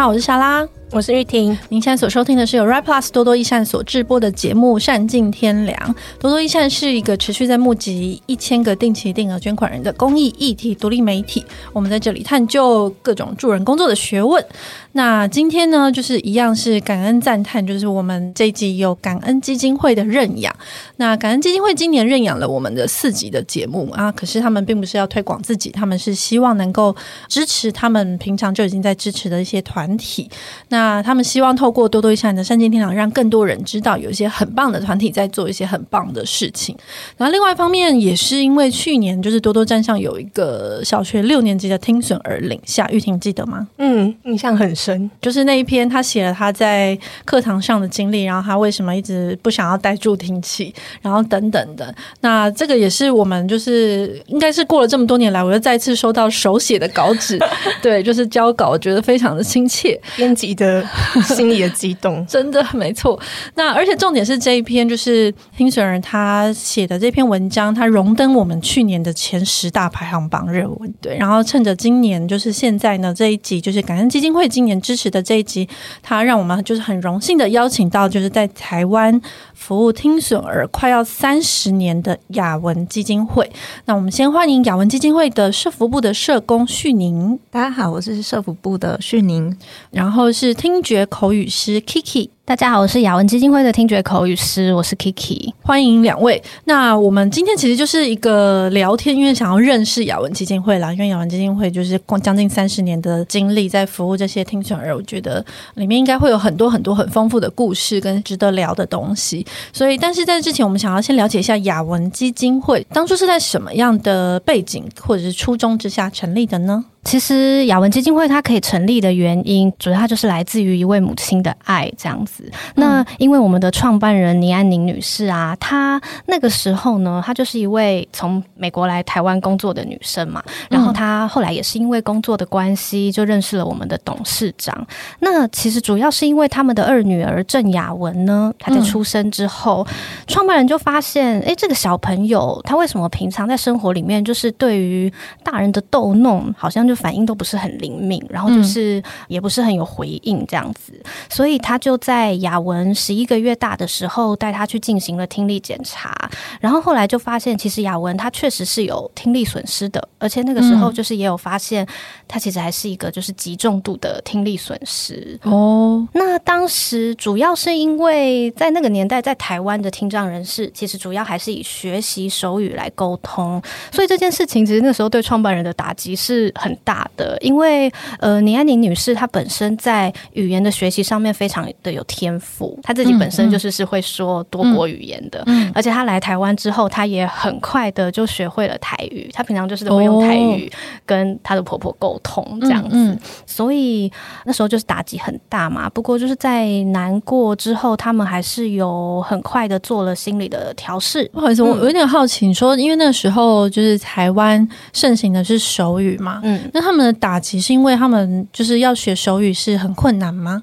好，我是莎拉。我是玉婷，您现在所收听的是由 Right Plus 多多益善所制播的节目《善尽天良》。多多益善是一个持续在募集一千个定期定额捐款人的公益议题独立媒体。我们在这里探究各种助人工作的学问。那今天呢，就是一样是感恩赞叹，就是我们这一集有感恩基金会的认养。那感恩基金会今年认养了我们的四集的节目啊，可是他们并不是要推广自己，他们是希望能够支持他们平常就已经在支持的一些团体。那那他们希望透过多多益善的善尽天堂，让更多人知道有一些很棒的团体在做一些很棒的事情。然后另外一方面，也是因为去年就是多多站上有一个小学六年级的听损儿领下，玉婷记得吗？嗯，印象很深，就是那一篇他写了他在课堂上的经历，然后他为什么一直不想要带助听器，然后等等的。那这个也是我们就是应该是过了这么多年来，我又再次收到手写的稿纸，对，就是交稿，我觉得非常的亲切，编辑的。心里的激动，真的没错。那而且重点是这一篇，就是听损儿他写的这篇文章，他荣登我们去年的前十大排行榜热文。对，然后趁着今年就是现在呢这一集，就是感恩基金会今年支持的这一集，他让我们就是很荣幸的邀请到，就是在台湾服务听损儿快要三十年的雅文基金会。那我们先欢迎雅文基金会的社服部的社工旭宁。大家好，我是社服部的旭宁，然后是。听觉口语师 Kiki，大家好，我是雅文基金会的听觉口语师，我是 Kiki，欢迎两位。那我们今天其实就是一个聊天，因为想要认识雅文基金会啦，因为雅文基金会就是光将近三十年的经历在服务这些听损儿，我觉得里面应该会有很多很多很丰富的故事跟值得聊的东西。所以，但是在之前，我们想要先了解一下雅文基金会当初是在什么样的背景或者是初衷之下成立的呢？其实雅文基金会它可以成立的原因，主要它就是来自于一位母亲的爱这样子。那因为我们的创办人倪安宁女士啊，她那个时候呢，她就是一位从美国来台湾工作的女生嘛。然后她后来也是因为工作的关系，就认识了我们的董事长。那其实主要是因为他们的二女儿郑雅文呢，她在出生之后，创办人就发现，哎，这个小朋友他为什么平常在生活里面，就是对于大人的逗弄，好像就反应都不是很灵敏，然后就是也不是很有回应这样子，所以他就在雅文十一个月大的时候带他去进行了听力检查，然后后来就发现其实雅文他确实是有听力损失的，而且那个时候就是也有发现他其实还是一个就是极重度的听力损失。哦。那当时主要是因为在那个年代，在台湾的听障人士其实主要还是以学习手语来沟通，所以这件事情其实那时候对创办人的打击是很大的，因为呃，倪安宁女士她本身在语言的学习上面非常的有天赋，他自己本身就是是会说多国语言的，嗯嗯、而且他来台湾之后，他也很快的就学会了台语，他平常就是都会用台语跟她的婆婆沟通这样子，嗯嗯、所以那时候就是打击很大嘛。不过就是在难过之后，他们还是有很快的做了心理的调试。不好意思，我有点好奇，你说因为那时候就是台湾盛行的是手语嘛，嗯。那他们的打击是因为他们就是要学手语是很困难吗？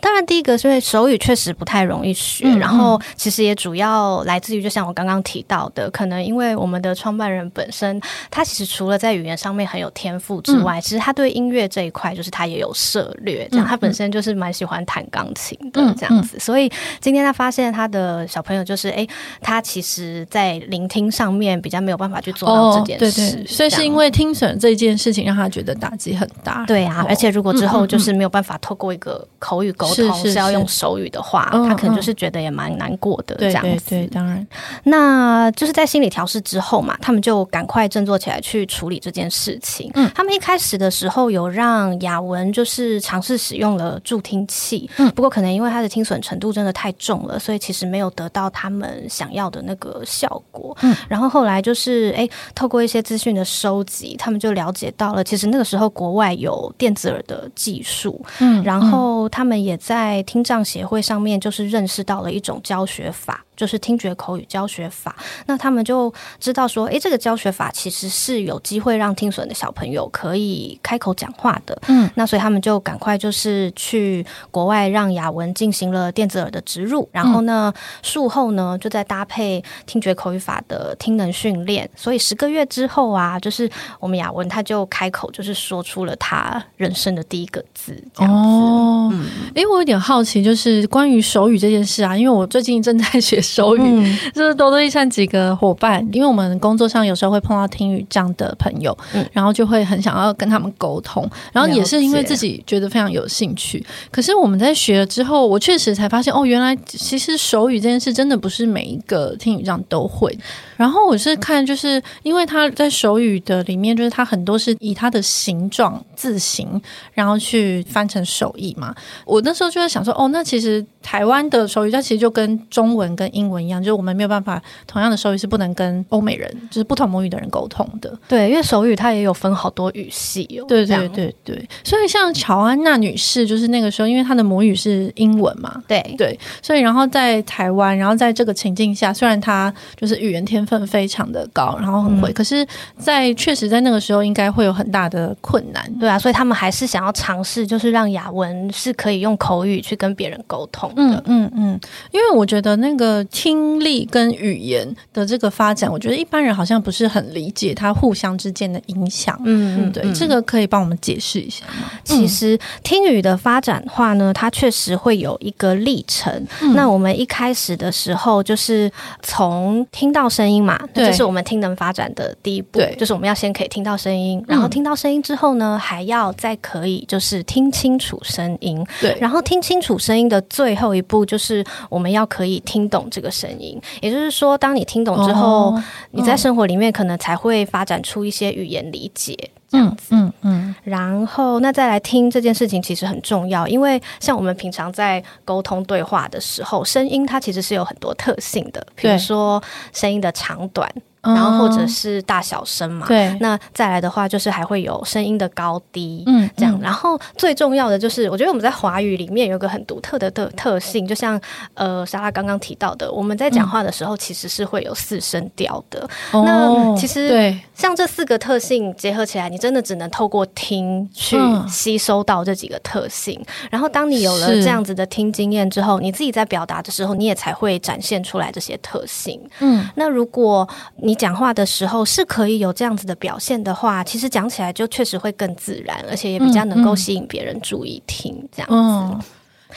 当然，第一个是因为手语确实不太容易学，嗯嗯，然后其实也主要来自于，就像我刚刚提到的，可能因为我们的创办人本身，他其实除了在语言上面很有天赋之外，嗯、其实他对音乐这一块就是他也有涉猎，这样、他本身就是蛮喜欢弹钢琴的这样子，所以今天他发现他的小朋友就是，哎，他其实在聆听上面比较没有办法去做到这件事，哦、对对，所以是因为听损这件事情让他觉得打击很大，对啊，而且如果之后就是没有办法透过一个口语沟通。是，是，要用手语的话，他可能就是觉得也蛮难过的这样子。对，对，对，当然，那就是在心理调试之后嘛，他们就赶快振作起来去处理这件事情。嗯，他们一开始的时候有让雅文就是尝试使用了助听器，嗯，不过可能因为他的听损程度真的太重了，所以其实没有得到他们想要的那个效果。嗯，然后后来就是哎，透过一些资讯的收集，他们就了解到了，其实那个时候国外有电子耳的技术。嗯，然后他们也。在听障协会上面，就是认识到了一种教学法。就是听觉口语教学法。那他们就知道说，诶，这个教学法其实是有机会让听损的小朋友可以开口讲话的。嗯，那所以他们就赶快就是去国外让雅文进行了电子耳的植入，然后呢，术后呢就在搭配听觉口语法的听能训练。所以十个月之后啊，就是我们雅文他就开口，就是说出了他人生的第一个字。这样子。哦，嗯，诶，我有点好奇，就是关于手语这件事啊，因为我最近正在 学手语，嗯、就是多多益善几个伙伴，因为我们工作上有时候会碰到听语障的朋友，嗯、然后就会很想要跟他们沟通，然后也是因为自己觉得非常有兴趣。可是我们在学了之后，我确实才发现，哦，原来其实手语这件事真的不是每一个听语障都会。然后我是看，就是因为他在手语的里面，就是他很多是以他的形状字形，然后去翻成手艺嘛。我那时候就在想说，哦，那其实台湾的手语，它其实就跟中文跟英文一样，就是我们没有办法同样的手语是不能跟欧美人，就是不同母语的人沟通的。对，因为手语它也有分好多语系哦。对对对对，所以像乔安娜女士，就是那个时候，因为她的母语是英文嘛，对。对，所以然后在台湾，然后在这个情境下，虽然她就是语言天分非常的高，然后很会，嗯、可是，在确实在那个时候应该会有很大的困难，对啊，所以他们还是想要尝试，就是让雅文是可以用口语去跟别人沟通的，嗯嗯。嗯，因为我觉得那个听力跟语言的这个发展，我觉得一般人好像不是很理解它互相之间的影响，嗯嗯，对，嗯、这个可以帮我们解释一下。吗？其实听语的发展话呢，它确实会有一个历程，嗯、那我们一开始的时候就是从听到声音嘛。这是我们听能发展的第一步，就是我们要先可以听到声音，然后听到声音之后呢，还要再可以就是听清楚声音，对，然后听清楚声音的最后一步就是我们要可以听懂这个声音。也就是说，当你听懂之后，哦、你在生活里面可能才会发展出一些语言理解。这样子，嗯嗯，嗯，然后那再来听这件事情其实很重要，因为像我们平常在沟通对话的时候，声音它其实是有很多特性的，比如说声音的长短。然后或者是大小声嘛，对。那再来的话，就是还会有声音的高低，嗯，这样。然后最重要的就是，我觉得我们在华语里面有一个很独特的特特性，就像呃莎拉刚刚提到的，我们在讲话的时候其实是会有四声调的。那其实对，像这四个特性结合起来，你真的只能透过听去吸收到这几个特性。然后当你有了这样子的听经验之后，你自己在表达的时候，你也才会展现出来这些特性。嗯，那如果你讲话的时候是可以有这样子的表现的话，其实讲起来就确实会更自然，而且也比较能够吸引别人注意听这样子。嗯嗯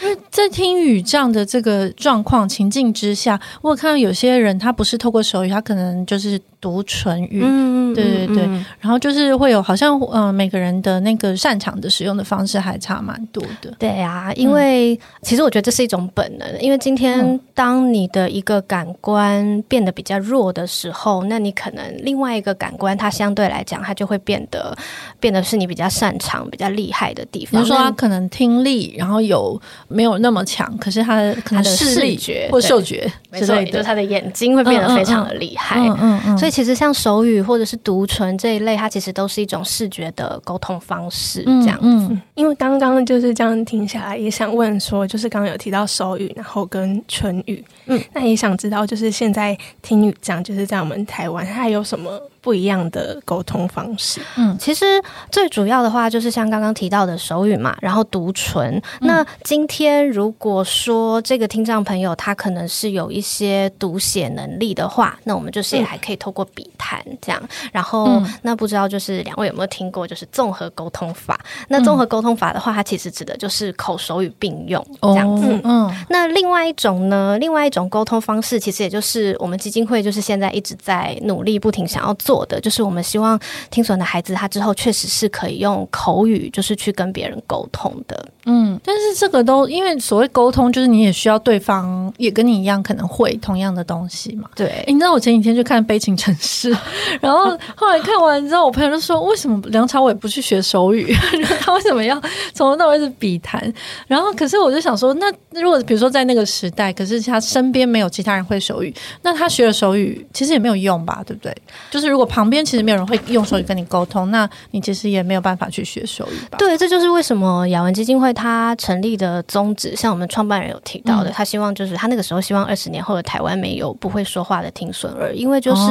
因为在听语这样的这个状况情境之下，我有看到有些人他不是透过手语，他可能就是。读唇语，嗯，对对对，嗯、然后就是会有好像，嗯、呃，每个人的那个擅长的使用的方式还差蛮多的。对啊，因为、嗯、其实我觉得这是一种本能，因为今天当你的一个感官变得比较弱的时候，那你可能另外一个感官它相对来讲它就会变得变得是你比较擅长、比较厉害的地方。比如说，他可能听力然后有没有那么强，可是他的可能视力觉或嗅觉之类的，就是他的眼睛会变得非常的厉害。嗯，嗯，所以。其实像手语或者是读唇这一类，它其实都是一种视觉的沟通方式，这样子。嗯嗯、因为刚刚就是这样听下来，也想问说，就是刚刚有提到手语，然后跟唇语，嗯，那也想知道，就是现在听语讲，就是在我们台湾，它还有什么？不一样的沟通方式，嗯，其实最主要的话就是像刚刚提到的手语嘛，然后读唇。嗯、那今天如果说这个听障朋友他可能是有一些读写能力的话，那我们就是也还可以透过笔谈这样。嗯、然后、嗯、那不知道就是两位有没有听过就是综合沟通法？那综合沟通法的话，它其实指的就是口手语并用这样子。哦、嗯，那另外一种呢，另外一种沟通方式，其实也就是我们基金会就是现在一直在努力，不停想要做。做的就是我们希望听损的孩子，他之后确实是可以用口语，就是去跟别人沟通的。嗯，但是这个都因为所谓沟通，就是你也需要对方也跟你一样，可能会同样的东西嘛。对，欸、你知道我前几天去看《悲情城市》，然后后来看完之后，我朋友就说：“为什么梁朝伟不去学手语？他为什么要从头到尾是笔谈？”然后，可是我就想说，那如果比如说在那个时代，可是他身边没有其他人会手语，那他学了手语其实也没有用吧？对不对？就是如果果旁边其实没有人会用手语跟你沟通，那你其实也没有办法去学手语吧？对，这就是为什么雅文基金会它成立的宗旨，像我们创办人有提到的，嗯、他希望就是他那个时候希望二十年后的台湾没有不会说话的听损儿，因为就是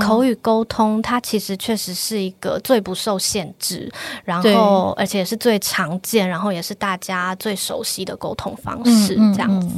口语沟通，它其实确实是一个最不受限制，然后而且是最常见，然后也是大家最熟悉的沟通方式，这样子。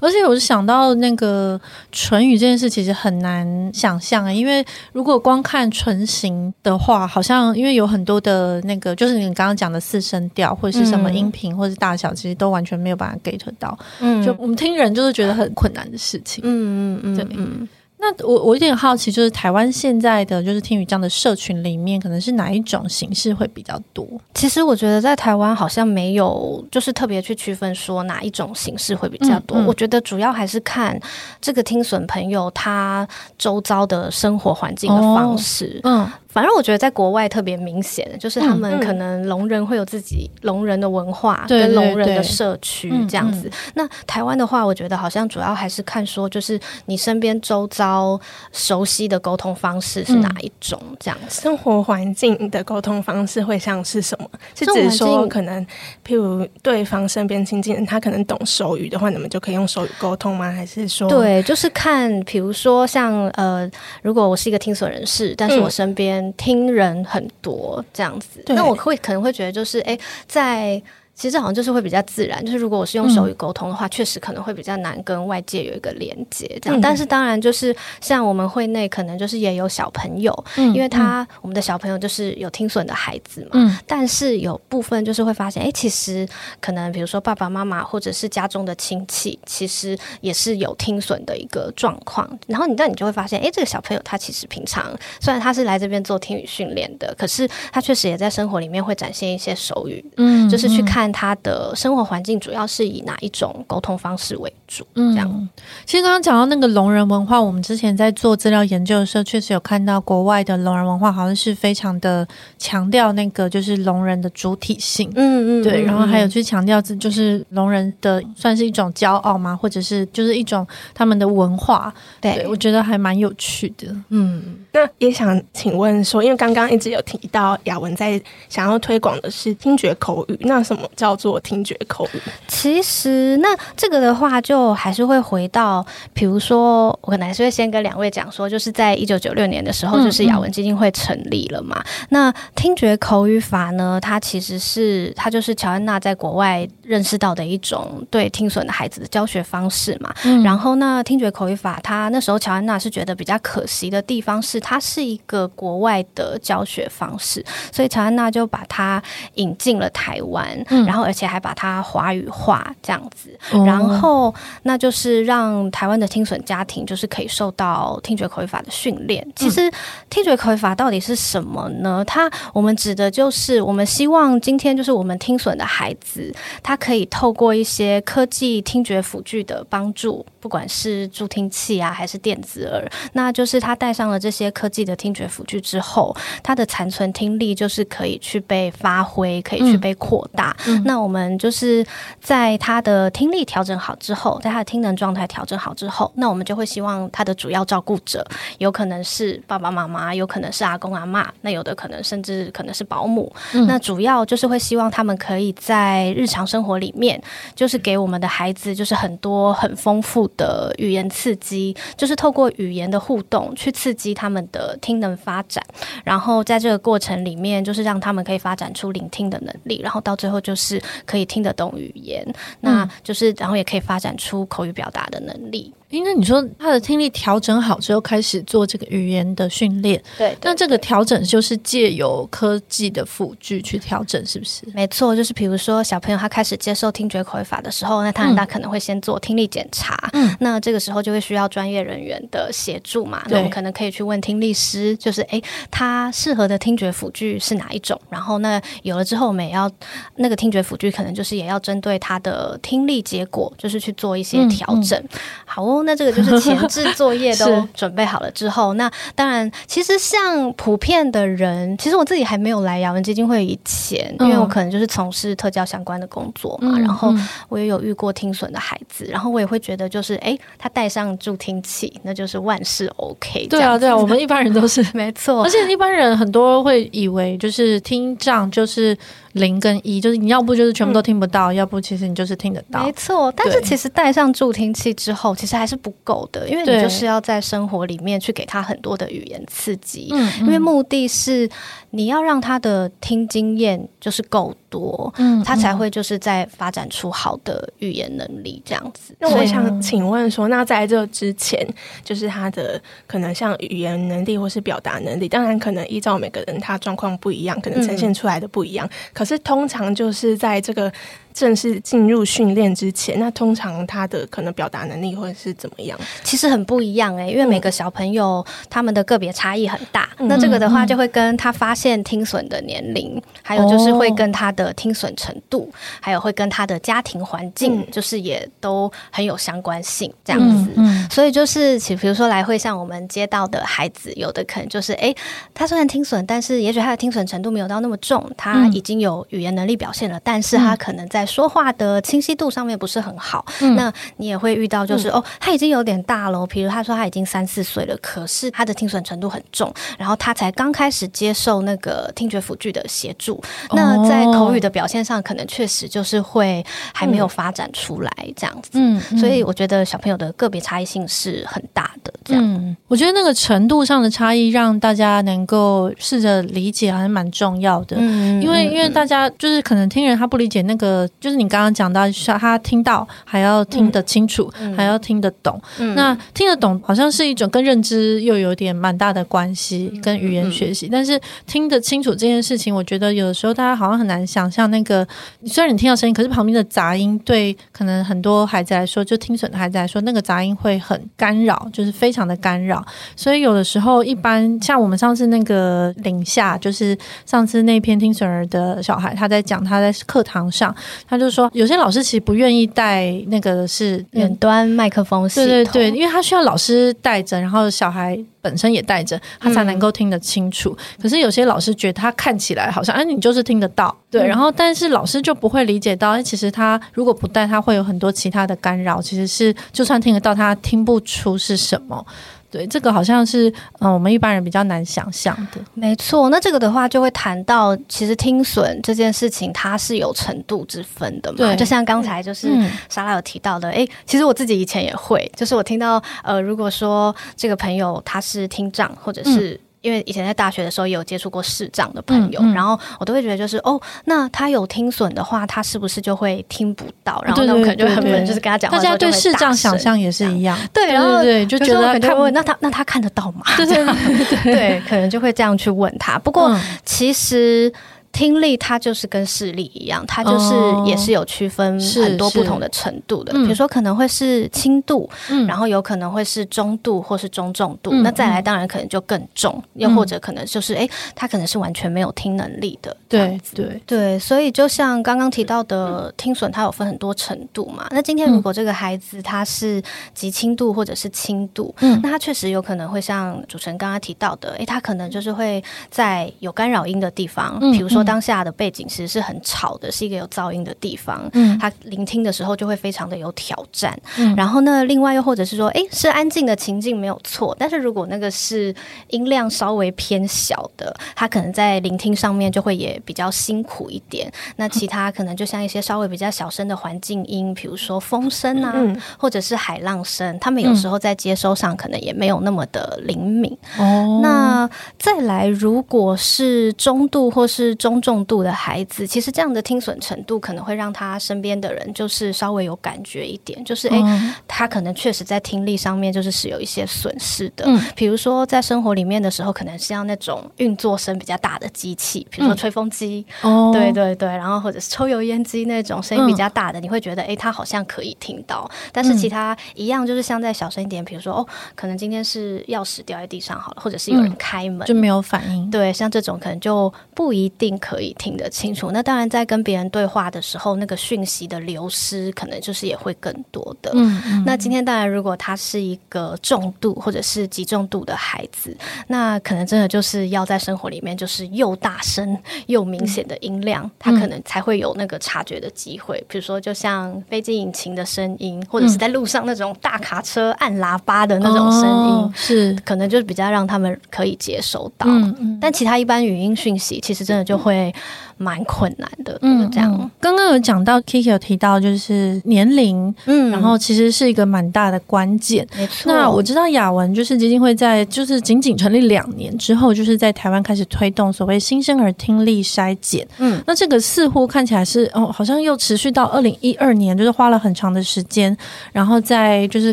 而且我是想到那个唇语这件事，其实很难想象啊，因为如果光看唇形的话，好像因为有很多的那个，就是你刚刚讲的四声调或者是什么音频或者是大小，其实都完全没有办法 get 到。嗯，就我们听人就是觉得很困难的事情。嗯嗯嗯，对。嗯那我我有点好奇，就是台湾现在的就是听语这样的社群里面，可能是哪一种形式会比较多？其实我觉得在台湾好像没有，就是特别去区分说哪一种形式会比较多。嗯嗯、我觉得主要还是看这个听损朋友他周遭的生活环境的方式。哦、嗯。反正我觉得在国外特别明显，就是他们可能聋人会有自己聋人的文化跟聋人的社区这样子。那台湾的话，我觉得好像主要还是看说，就是你身边周遭熟悉的沟通方式是哪一种这样子。生活环境的沟通方式会像是什么？是指说可能，譬如对方身边亲近人，他可能懂手语的话，你们就可以用手语沟通吗？还是说？对，就是看，比如说像呃，如果我是一个听损人士，但是我身边、嗯。听人很多这样子，那我会可能会觉得就是，哎，在。其实好像就是会比较自然，就是如果我是用手语沟通的话，确、嗯、实可能会比较难跟外界有一个连接这样。嗯、但是当然就是像我们会内可能就是也有小朋友，嗯、因为他、嗯、我们的小朋友就是有听损的孩子嘛。嗯、但是有部分就是会发现，哎，其实可能比如说爸爸妈妈或者是家中的亲戚，其实也是有听损的一个状况。然后你但你就会发现，哎，这个小朋友他其实平常虽然他是来这边做听语训练的，可是他确实也在生活里面会展现一些手语，嗯，就是去看。他的生活环境主要是以哪一种沟通方式为主？嗯，这样。其实刚刚讲到那个聋人文化，我们之前在做资料研究的时候，确实有看到国外的聋人文化好像是非常的强调那个就是聋人的主体性。嗯嗯，对。然后还有去强调这就是聋人的算是一种骄傲吗？或者是就是一种他们的文化？对，对我觉得还蛮有趣的。嗯，那也想请问说，因为刚刚一直有提到雅文在想要推广的是听觉口语，那什么？叫做听觉口语。其实，那这个的话，就还是会回到，比如说，我可能还是会先跟两位讲说，就是在一九九六年的时候，就是雅文基金会成立了嘛。嗯嗯、那听觉口语法呢，它其实是它就是乔安娜在国外认识到的一种对听损的孩子的教学方式嘛。嗯、然后，那听觉口语法，它那时候乔安娜是觉得比较可惜的地方是，它是一个国外的教学方式，所以乔安娜就把它引进了台湾。嗯然后，而且还把它华语化这样子，然后那就是让台湾的听损家庭就是可以受到听觉口语法的训练。其实，听觉口语法到底是什么呢？它我们指的就是我们希望今天就是我们听损的孩子，他可以透过一些科技听觉辅具的帮助，不管是助听器啊，还是电子耳，那就是他戴上了这些科技的听觉辅具之后，他的残存听力就是可以去被发挥，可以去被扩大。嗯那我们就是在他的听力调整好之后，在他的听能状态调整好之后，那我们就会希望他的主要照顾者有可能是爸爸妈妈，有可能是阿公阿嬷，那有的可能甚至可能是保姆。嗯、那主要就是会希望他们可以在日常生活里面，就是给我们的孩子就是很多很丰富的语言刺激，就是透过语言的互动去刺激他们的听能发展，然后在这个过程里面，就是让他们可以发展出聆听的能力，然后到最后就是。可以听得懂语言，那就是然后也可以发展出口语表达的能力。因为你说他的听力调整好之后，开始做这个语言的训练，对，那这个调整就是借由科技的辅具去调整，是不是？没错，就是比如说小朋友他开始接受听觉口语法的时候，那他很大可能会先做听力检查，嗯，那这个时候就会需要专业人员的协助嘛，对那我们可能可以去问听力师，就是诶，他适合的听觉辅具是哪一种？然后那有了之后，我们也要那个听觉辅具可能就是也要针对他的听力结果，就是去做一些调整。嗯嗯、好哦。哦，那这个就是前置作业都 准备好了之后，那当然，其实像普遍的人，其实我自己还没有来雅文基金会以前，因为我可能就是从事特教相关的工作嘛，嗯、然后我也有遇过听损的孩子，然后我也会觉得就是，哎，他戴上助听器，那就是万事 OK。对啊，对啊，我们一般人都是 没错，而且一般人很多会以为就是听障就是。零跟一，就是你要不就是全部都听不到，嗯、要不其实你就是听得到。没错，但是其实戴上助听器之后，其实还是不够的，因为你就是要在生活里面去给他很多的语言刺激，嗯，因为目的是你要让他的听经验就是够多，嗯，他才会就是在发展出好的语言能力这样子。那我想请问说，那在这之前，就是他的可能像语言能力或是表达能力，当然可能依照每个人他状况不一样，可能呈现出来的不一样。嗯可是通常就是在这个。正式进入训练之前，那通常他的可能表达能力会是怎么样？其实很不一样哎、欸，因为每个小朋友他们的个别差异很大。嗯、那这个的话，就会跟他发现听损的年龄，嗯、还有就是会跟他的听损程度，哦、还有会跟他的家庭环境，就是也都很有相关性。这样子，嗯嗯、所以就是，其比如说来会像我们接到的孩子，有的可能就是，哎、欸，他虽然听损，但是也许他的听损程度没有到那么重，他已经有语言能力表现了，嗯、但是他可能在在说话的清晰度上面不是很好，嗯、那你也会遇到，就是、嗯、哦，他已经有点大了。比如他说他已经三四岁了，可是他的听损程度很重，然后他才刚开始接受那个听觉辅具的协助。哦、那在口语的表现上，可能确实就是会还没有发展出来这样子。嗯，所以我觉得小朋友的个别差异性是很大的。这样，嗯、我觉得那个程度上的差异，让大家能够试着理解，还是蛮重要的。嗯，因为因为大家就是可能听人他不理解那个。就是你刚刚讲到，像他听到还要听得清楚，嗯、还要听得懂。嗯、那听得懂好像是一种跟认知又有点蛮大的关系，嗯、跟语言学习。嗯、但是听得清楚这件事情，我觉得有的时候大家好像很难想象那个。虽然你听到声音，可是旁边的杂音对可能很多孩子来说，就听损的孩子来说，那个杂音会很干扰，就是非常的干扰。所以有的时候，一般像我们上次那个领下，就是上次那篇听损儿的小孩，他在讲他在课堂上。他就说，有些老师其实不愿意带那个是远端麦克风系统，对对对，因为他需要老师带着，然后小孩本身也带着，他才能够听得清楚。嗯、可是有些老师觉得他看起来好像，哎，你就是听得到，对，然后但是老师就不会理解到，哎，其实他如果不带，他会有很多其他的干扰，其实是就算听得到，他听不出是什么。对，这个好像是嗯、呃，我们一般人比较难想象的。没错，那这个的话就会谈到，其实听损这件事情它是有程度之分的嘛。对，就像刚才就是莎拉有提到的，哎、嗯，其实我自己以前也会，就是我听到呃，如果说这个朋友他是听障，或者是、嗯。因为以前在大学的时候也有接触过视障的朋友，嗯嗯、然后我都会觉得就是哦，那他有听损的话，他是不是就会听不到？然后那我可能就很多人就是跟他讲话，大家对视障想象也是一样，对，然后对，就觉得他问那他那他看得到吗？对对对，对，可能就会这样去问他。不过其实。听力它就是跟视力一样，它就是也是有区分很多不同的程度的。比如说可能会是轻度，嗯、然后有可能会是中度或是中重度。嗯、那再来当然可能就更重，嗯、又或者可能就是哎，他可能是完全没有听能力的。对对对，所以就像刚刚提到的听损，它有分很多程度嘛。那今天如果这个孩子他是极轻度或者是轻度，嗯、那他确实有可能会像主持人刚刚提到的，哎，他可能就是会在有干扰音的地方，比如说。当下的背景其实是很吵的，是一个有噪音的地方。嗯，他聆听的时候就会非常的有挑战。嗯，然后呢，另外又或者是说，哎，是安静的情境没有错，但是如果那个是音量稍微偏小的，他可能在聆听上面就会也比较辛苦一点。那其他可能就像一些稍微比较小声的环境音，比如说风声啊，嗯，或者是海浪声，他们有时候在接收上可能也没有那么的灵敏。哦，那再来，如果是中度或是中中重度的孩子，其实这样的听损程度可能会让他身边的人就是稍微有感觉一点，就是诶、欸，他可能确实在听力上面就是是有一些损失的。嗯，比如说在生活里面的时候，可能是要那种运作声比较大的机器，比如说吹风机，哦、嗯，对对对，然后或者是抽油烟机那种声音比较大的，嗯、你会觉得诶、欸，他好像可以听到。但是其他一样就是像在小声一点，比如说哦，可能今天是钥匙掉在地上好了，或者是有人开门、嗯、就没有反应。对，像这种可能就不一定。可以听得清楚。那当然，在跟别人对话的时候，那个讯息的流失可能就是也会更多的。嗯，嗯，那今天当然，如果他是一个重度或者是极重度的孩子，那可能真的就是要在生活里面就是又大声又明显的音量，嗯、他可能才会有那个察觉的机会。比如说，就像飞机引擎的声音，或者是在路上那种大卡车按喇叭的那种声音，哦、是可能就是比较让他们可以接收到。嗯嗯，但其他一般语音讯息，其实真的就会。会蛮困难的，嗯，这样。刚刚有讲到，Kiki 有提到就是年龄，嗯，然后其实是一个蛮大的关键，没错。那我知道雅文就是基金会在就是仅仅成立两年之后，就是在台湾开始推动所谓新生儿听力筛检，嗯，那这个似乎看起来是哦，好像又持续到二零一二年，就是花了很长的时间，然后在就是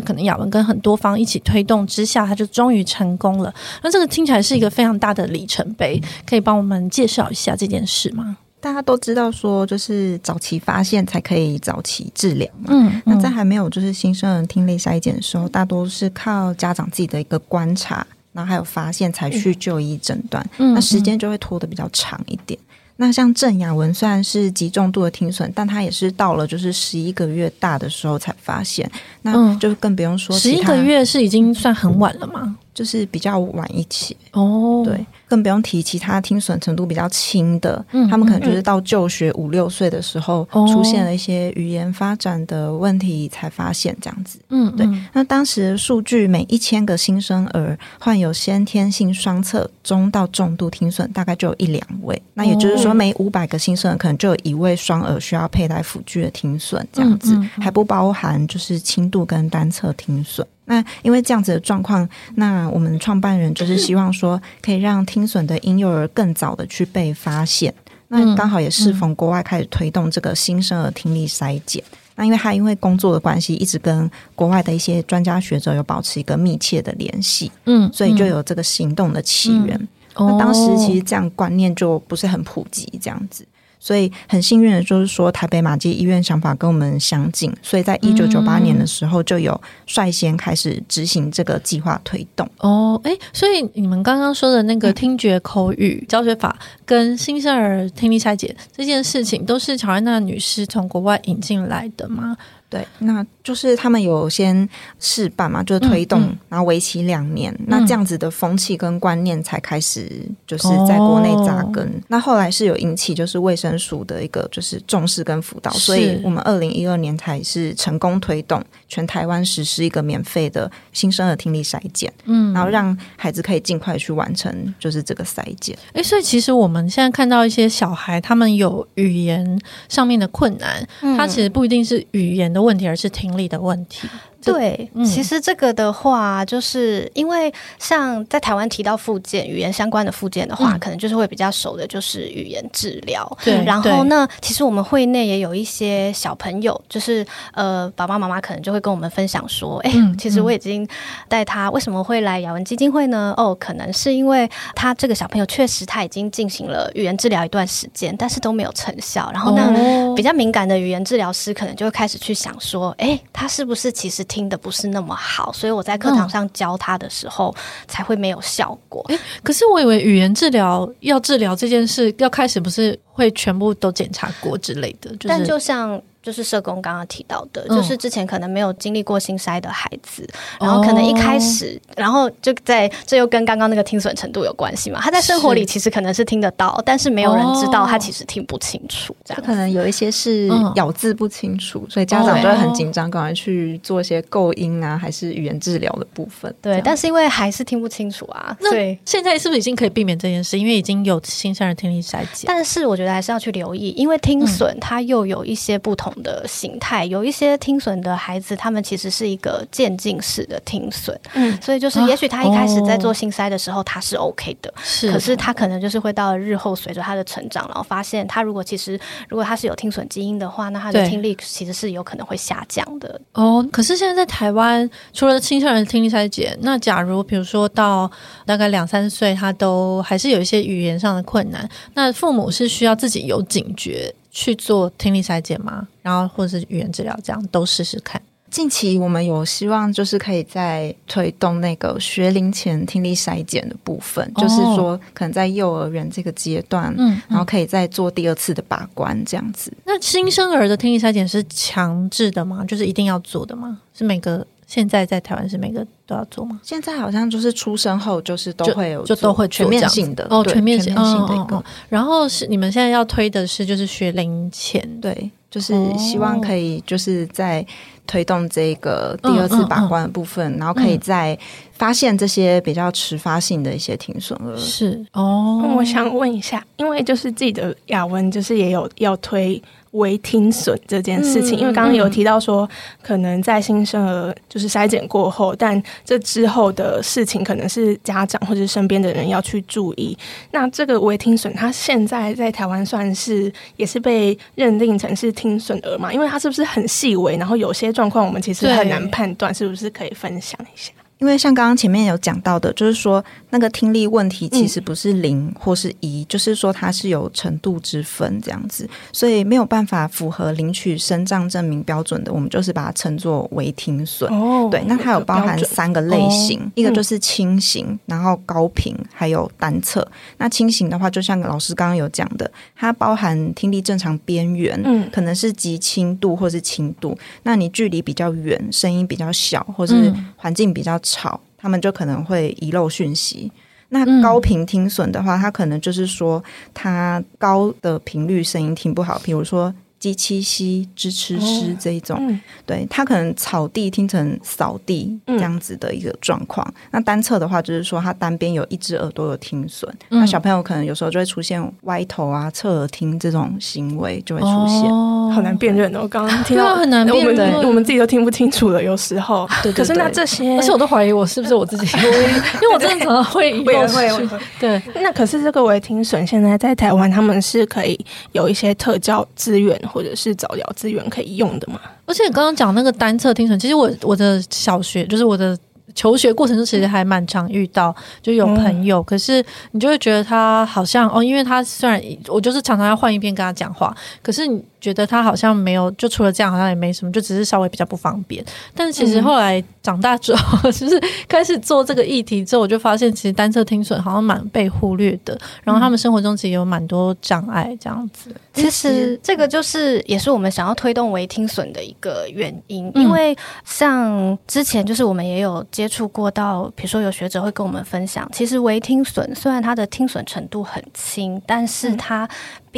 可能雅文跟很多方一起推动之下，他就终于成功了。那这个听起来是一个非常大的里程碑，可以帮我们介绍一下这件事吗？大家都知道说，就是早期发现才可以早期治疗嘛。嗯，嗯，那在还没有就是新生儿听力筛检的时候，大多是靠家长自己的一个观察，然后还有发现才去就医诊断。嗯，那时间就会拖得比较长一点。嗯，那像郑雅文虽然是极重度的听损，但他也是到了就是十一个月大的时候才发现。那就更不用说十一个月是已经算很晚了吗？就是比较晚一期哦，对。更不用提其他听损程度比较轻的，嗯，他们可能就是到就学五六岁的时候，出现了一些语言发展的问题才发现这样子。嗯，对。那当时数据，每一千个新生儿患有先天性双侧中到重度听损，大概就有一两位。那也就是说，每五百个新生儿可能就有一位双耳需要佩戴辅具的听损，这样子还不包含就是轻度跟单侧听损。那因为这样子的状况，那我们创办人就是希望说，可以让听损的婴幼儿更早的去被发现。那刚好也适逢国外开始推动这个新生儿听力筛检。那因为他因为工作的关系，一直跟国外的一些专家学者有保持一个密切的联系。嗯，所以就有这个行动的起源。那当时其实这样观念就不是很普及，这样子。所以很幸运的就是说，台北马偕医院想法跟我们相近，所以在一九九八年的时候就有率先开始执行这个计划推动。哦，哎，所以你们刚刚说的那个听觉口语教学法跟新生儿听力拆解这件事情，都是乔安娜女士从国外引进来的吗？对，那就是他们有先试办嘛，就是推动，嗯嗯、然后为期两年，嗯、那这样子的风气跟观念才开始就是在国内扎根。哦、那后来是有引起就是卫生署的一个就是重视跟辅导，所以我们二零一二年才是成功推动全台湾实施一个免费的新生儿听力筛检，嗯，然后让孩子可以尽快去完成就是这个筛检。哎，所以其实我们现在看到一些小孩，他们有语言上面的困难，嗯、他其实不一定是语言的。问题，而是听力的问题。对，嗯、其实这个的话，就是因为像在台湾提到附件语言相关的附件的话，嗯、可能就是会比较熟的，就是语言治疗。对，然后呢，其实我们会内也有一些小朋友，就是呃，爸爸妈妈可能就会跟我们分享说，哎、嗯，其实我已经带他为什么会来雅文基金会呢？哦，可能是因为他这个小朋友确实他已经进行了语言治疗一段时间，但是都没有成效。然后呢，哦、比较敏感的语言治疗师可能就会开始去想说，哎，他是不是其实听听的不是那么好，所以我在课堂上教他的时候才会没有效果。诶，可是我以为语言治疗要治疗这件事，要开始不是会全部都检查过之类的，就是、但就像。就是社工刚刚提到的，嗯、就是之前可能没有经历过心塞的孩子，然后可能一开始，哦、然后就在这又跟刚刚那个听损程度有关系嘛？他在生活里其实可能是听得到，是但是没有人知道他其实听不清楚，这样可能有一些是咬字不清楚，嗯、所以家长就会很紧张，赶快去做一些构音啊，还是语言治疗的部分。对，但是因为还是听不清楚啊，那现在是不是已经可以避免这件事？因为已经有新生儿听力筛检，但是我觉得还是要去留意，因为听损它又有一些不同。的形态，有一些听损的孩子，他们其实是一个渐进式的听损，嗯，所以就是也许他一开始在做心塞的时候他是 OK 的，是，可是他可能就是会到了日后随着他的成长，然后发现他如果其实如果他是有听损基因的话，那他的听力其实是有可能会下降的。哦，可是现在在台湾，除了青少年听力衰竭，那假如比如说到大概两三岁，他都还是有一些语言上的困难，那父母是需要自己有警觉。去做听力筛检吗？然后或者是语言治疗，这样都试试看。近期我们有希望，就是可以在推动那个学龄前听力筛检的部分，哦、就是说可能在幼儿园这个阶段，嗯，嗯，然后可以再做第二次的把关，这样子。那新生儿的听力筛检是强制的吗？就是一定要做的吗？是每个现在在台湾是每个都要做吗？现在好像就是出生后就是都会有，就都会全面性的哦，全面性的一个。然后是你们现在要推的是就是学龄前，对，就是希望可以就是在。推动这个第二次把关的部分，嗯嗯嗯、然后可以再发现这些比较迟发性的一些听损额。是哦，我想问一下，因为就是自己的雅文就是也有要推。微听损这件事情，因为刚刚有提到说，可能在新生儿就是筛检过后，但这之后的事情可能是家长或者身边的人要去注意。那这个微听损，它现在在台湾算是也是被认定成是听损儿嘛？因为它是不是很细微？然后有些状况我们其实很难判断，是不是可以分享一下？因为像刚刚前面有讲到的，就是说那个听力问题其实不是零或是一，嗯，就是说它是有程度之分这样子，所以没有办法符合领取身障证明标准的，我们就是把它称作微听损。哦，对，那它有包含三个类型，哦，一个就是轻型，然后高频，还有单侧。那轻型的话，就像老师刚刚有讲的，它包含听力正常边缘，嗯，可能是极轻度或是轻度。那你距离比较远，声音比较小，或是环境比较。吵，他们就可能会遗漏讯息。那高频听损的话，它可能就是说，它高的频率声音听不好，比如说。机器吸支持师这一种，哦嗯、对，他可能草地听成扫地这样子的一个状况。嗯、那单侧的话，就是说他单边有一只耳朵有听损，嗯、那小朋友可能有时候就会出现歪头啊、侧耳听这种行为就会出现，哦、好难辨认哦。我刚刚听到很难辨认，我们自己都听不清楚了，有时候。对，对，对，可是那这些，而且我都怀疑我是不是我自己，因为我真的常常会遗漏会会。对，那可是这个微听损现在在台湾，他们是可以有一些特教资源。或者是早疗资源可以用的嘛？而且你刚刚讲那个单侧听损，其实我我的小学就是我的求学过程中，其实还蛮常遇到，就有朋友，嗯、可是你就会觉得他好像哦，因为他虽然我就是常常要换一遍跟他讲话，可是你。觉得他好像没有，就除了这样，好像也没什么，就只是稍微比较不方便。但是其实后来长大之后，就是开始做这个议题之后，我就发现其实单侧听损好像蛮被忽略的。然后他们生活中其实有蛮多障碍这样子。其实这个就是也是我们想要推动微听损的一个原因，因为像之前就是我们也有接触过到，比如说有学者会跟我们分享，其实微听损虽然它的听损程度很轻，但是它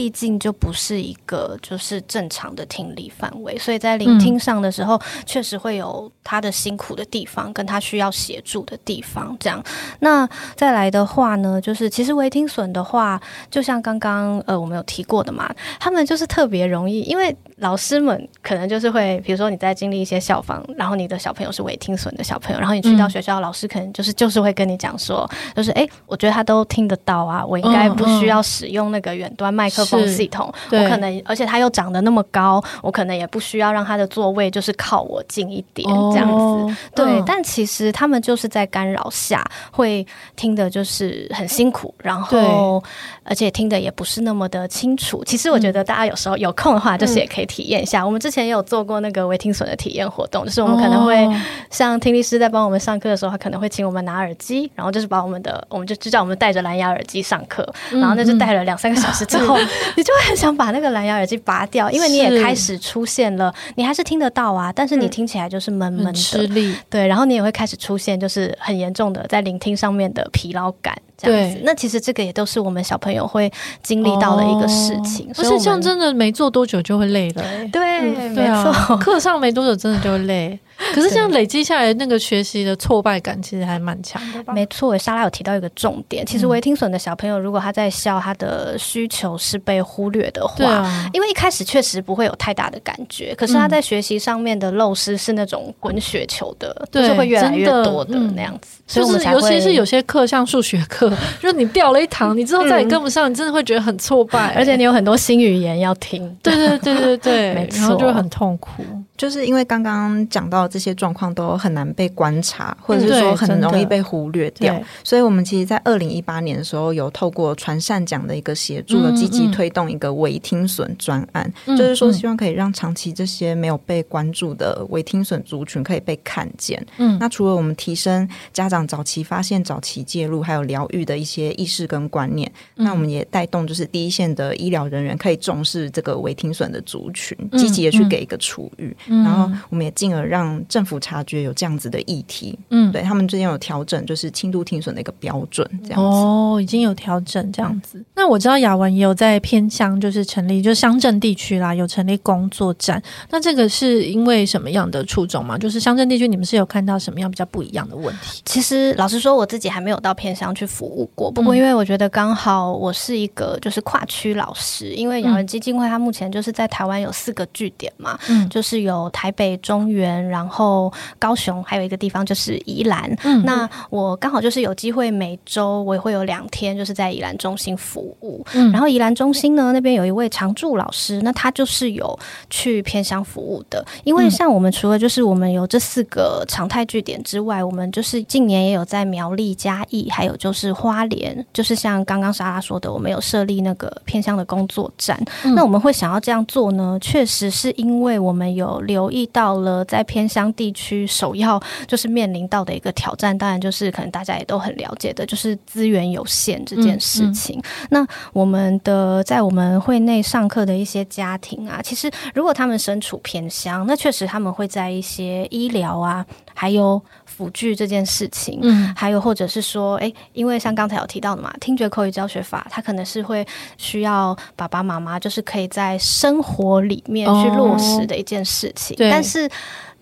毕竟就不是一个就是正常的听力范围，所以在聆听上的时候，确实会有他的辛苦的地方，跟他需要协助的地方。这样，那再来的话呢，就是其实微听损的话，就像刚刚呃我们有提过的嘛，他们就是特别容易，因为老师们可能就是会，比如说你在经历一些校方，然后你的小朋友是微听损的小朋友，然后你去到学校，老师可能就是就是会跟你讲说，就是哎，我觉得他都听得到啊，我应该不需要使用那个远端麦克风系统，我可能，而且他又长得那么高，我可能也不需要让他的座位就是靠我近一点这样子。哦、对，嗯、但其实他们就是在干扰下会听的，就是很辛苦，然后而且听的也不是那么的清楚。其实我觉得大家有时候有空的话，就是也可以体验一下。嗯、我们之前也有做过那个微听损的体验活动，就是我们可能会像听力师在帮我们上课的时候，他可能会请我们拿耳机，然后就是把我们的，我们就就叫我们戴着蓝牙耳机上课，然后那就戴了两三个小时之后。你就会很想把那个蓝牙耳机拔掉，因为你也开始出现了，你还是听得到啊，但是你听起来就是闷闷的，吃力。对，然后你也会开始出现就是很严重的在聆听上面的疲劳感。这样子，那其实这个也都是我们小朋友会经历到的一个事情。而且像真的没做多久就会累了，对，没错，课上没多久真的就会累。可是这样累积下来，那个学习的挫败感其实还蛮强的吧？没错，莎拉有提到一个重点，其实维听损的小朋友，如果他在校他的需求是被忽略的话，因为一开始确实不会有太大的感觉，可是他在学习上面的漏失是那种滚雪球的，就会越来越多的那样子。所以我们才，尤其是有些课，像数学课。课，就你掉了一堂，你之后再也跟不上，你真的会觉得很挫败，而且你有很多新语言要听。对对对对对，没错，然后就会很痛苦。就是因为刚刚讲到这些状况都很难被观察，或者是说很容易被忽略掉，嗯、所以我们其实，在二零一八年的时候，有透过传善奖的一个协助，有积极推动一个微听损专案，嗯、就是说希望可以让长期这些没有被关注的微听损族群可以被看见。嗯，那除了我们提升家长早期发现、早期介入，还有疗愈的一些意识跟观念，嗯、那我们也带动就是第一线的医疗人员可以重视这个微听损的族群，积极的去给一个处遇。嗯然后我们也进而让政府察觉有这样子的议题，嗯，对他们之间有调整，就是轻度听损的一个标准，这样子哦，已经有调整这样子。嗯、那我知道雅文也有在偏乡，就是成立就乡镇地区啦，有成立工作站。那这个是因为什么样的初衷吗？就是乡镇地区，你们是有看到什么样比较不一样的问题？其实老实说，我自己还没有到偏乡去服务过。不过因为我觉得刚好我是一个就是跨区老师，因为雅文基金会它目前就是在台湾有四个据点嘛，嗯，就是有。台北、中原，然后高雄，还有一个地方就是宜兰。嗯，那我刚好就是有机会每周我也会有两天，就是在宜兰中心服务。嗯，然后宜兰中心呢，那边有一位常驻老师，那他就是有去偏乡服务的。因为像我们除了就是我们有这四个常态据点之外，我们就是近年也有在苗栗、嘉义，还有就是花莲，就是像刚刚莎拉说的，我们有设立那个偏乡的工作站。嗯，那我们会想要这样做呢，确实是因为我们有留。意到了，在偏乡地区，首要就是面临到的一个挑战，当然就是可能大家也都很了解的，就是资源有限这件事情。嗯嗯、那我们的在我们会内上课的一些家庭啊，其实如果他们身处偏乡，那确实他们会在一些医疗啊，还有辅具这件事情，嗯，还有或者是说，哎，因为像刚才有提到的嘛，听觉口语教学法，它可能是会需要爸爸妈妈就是可以在生活里面去落实的一件事情。哦但是，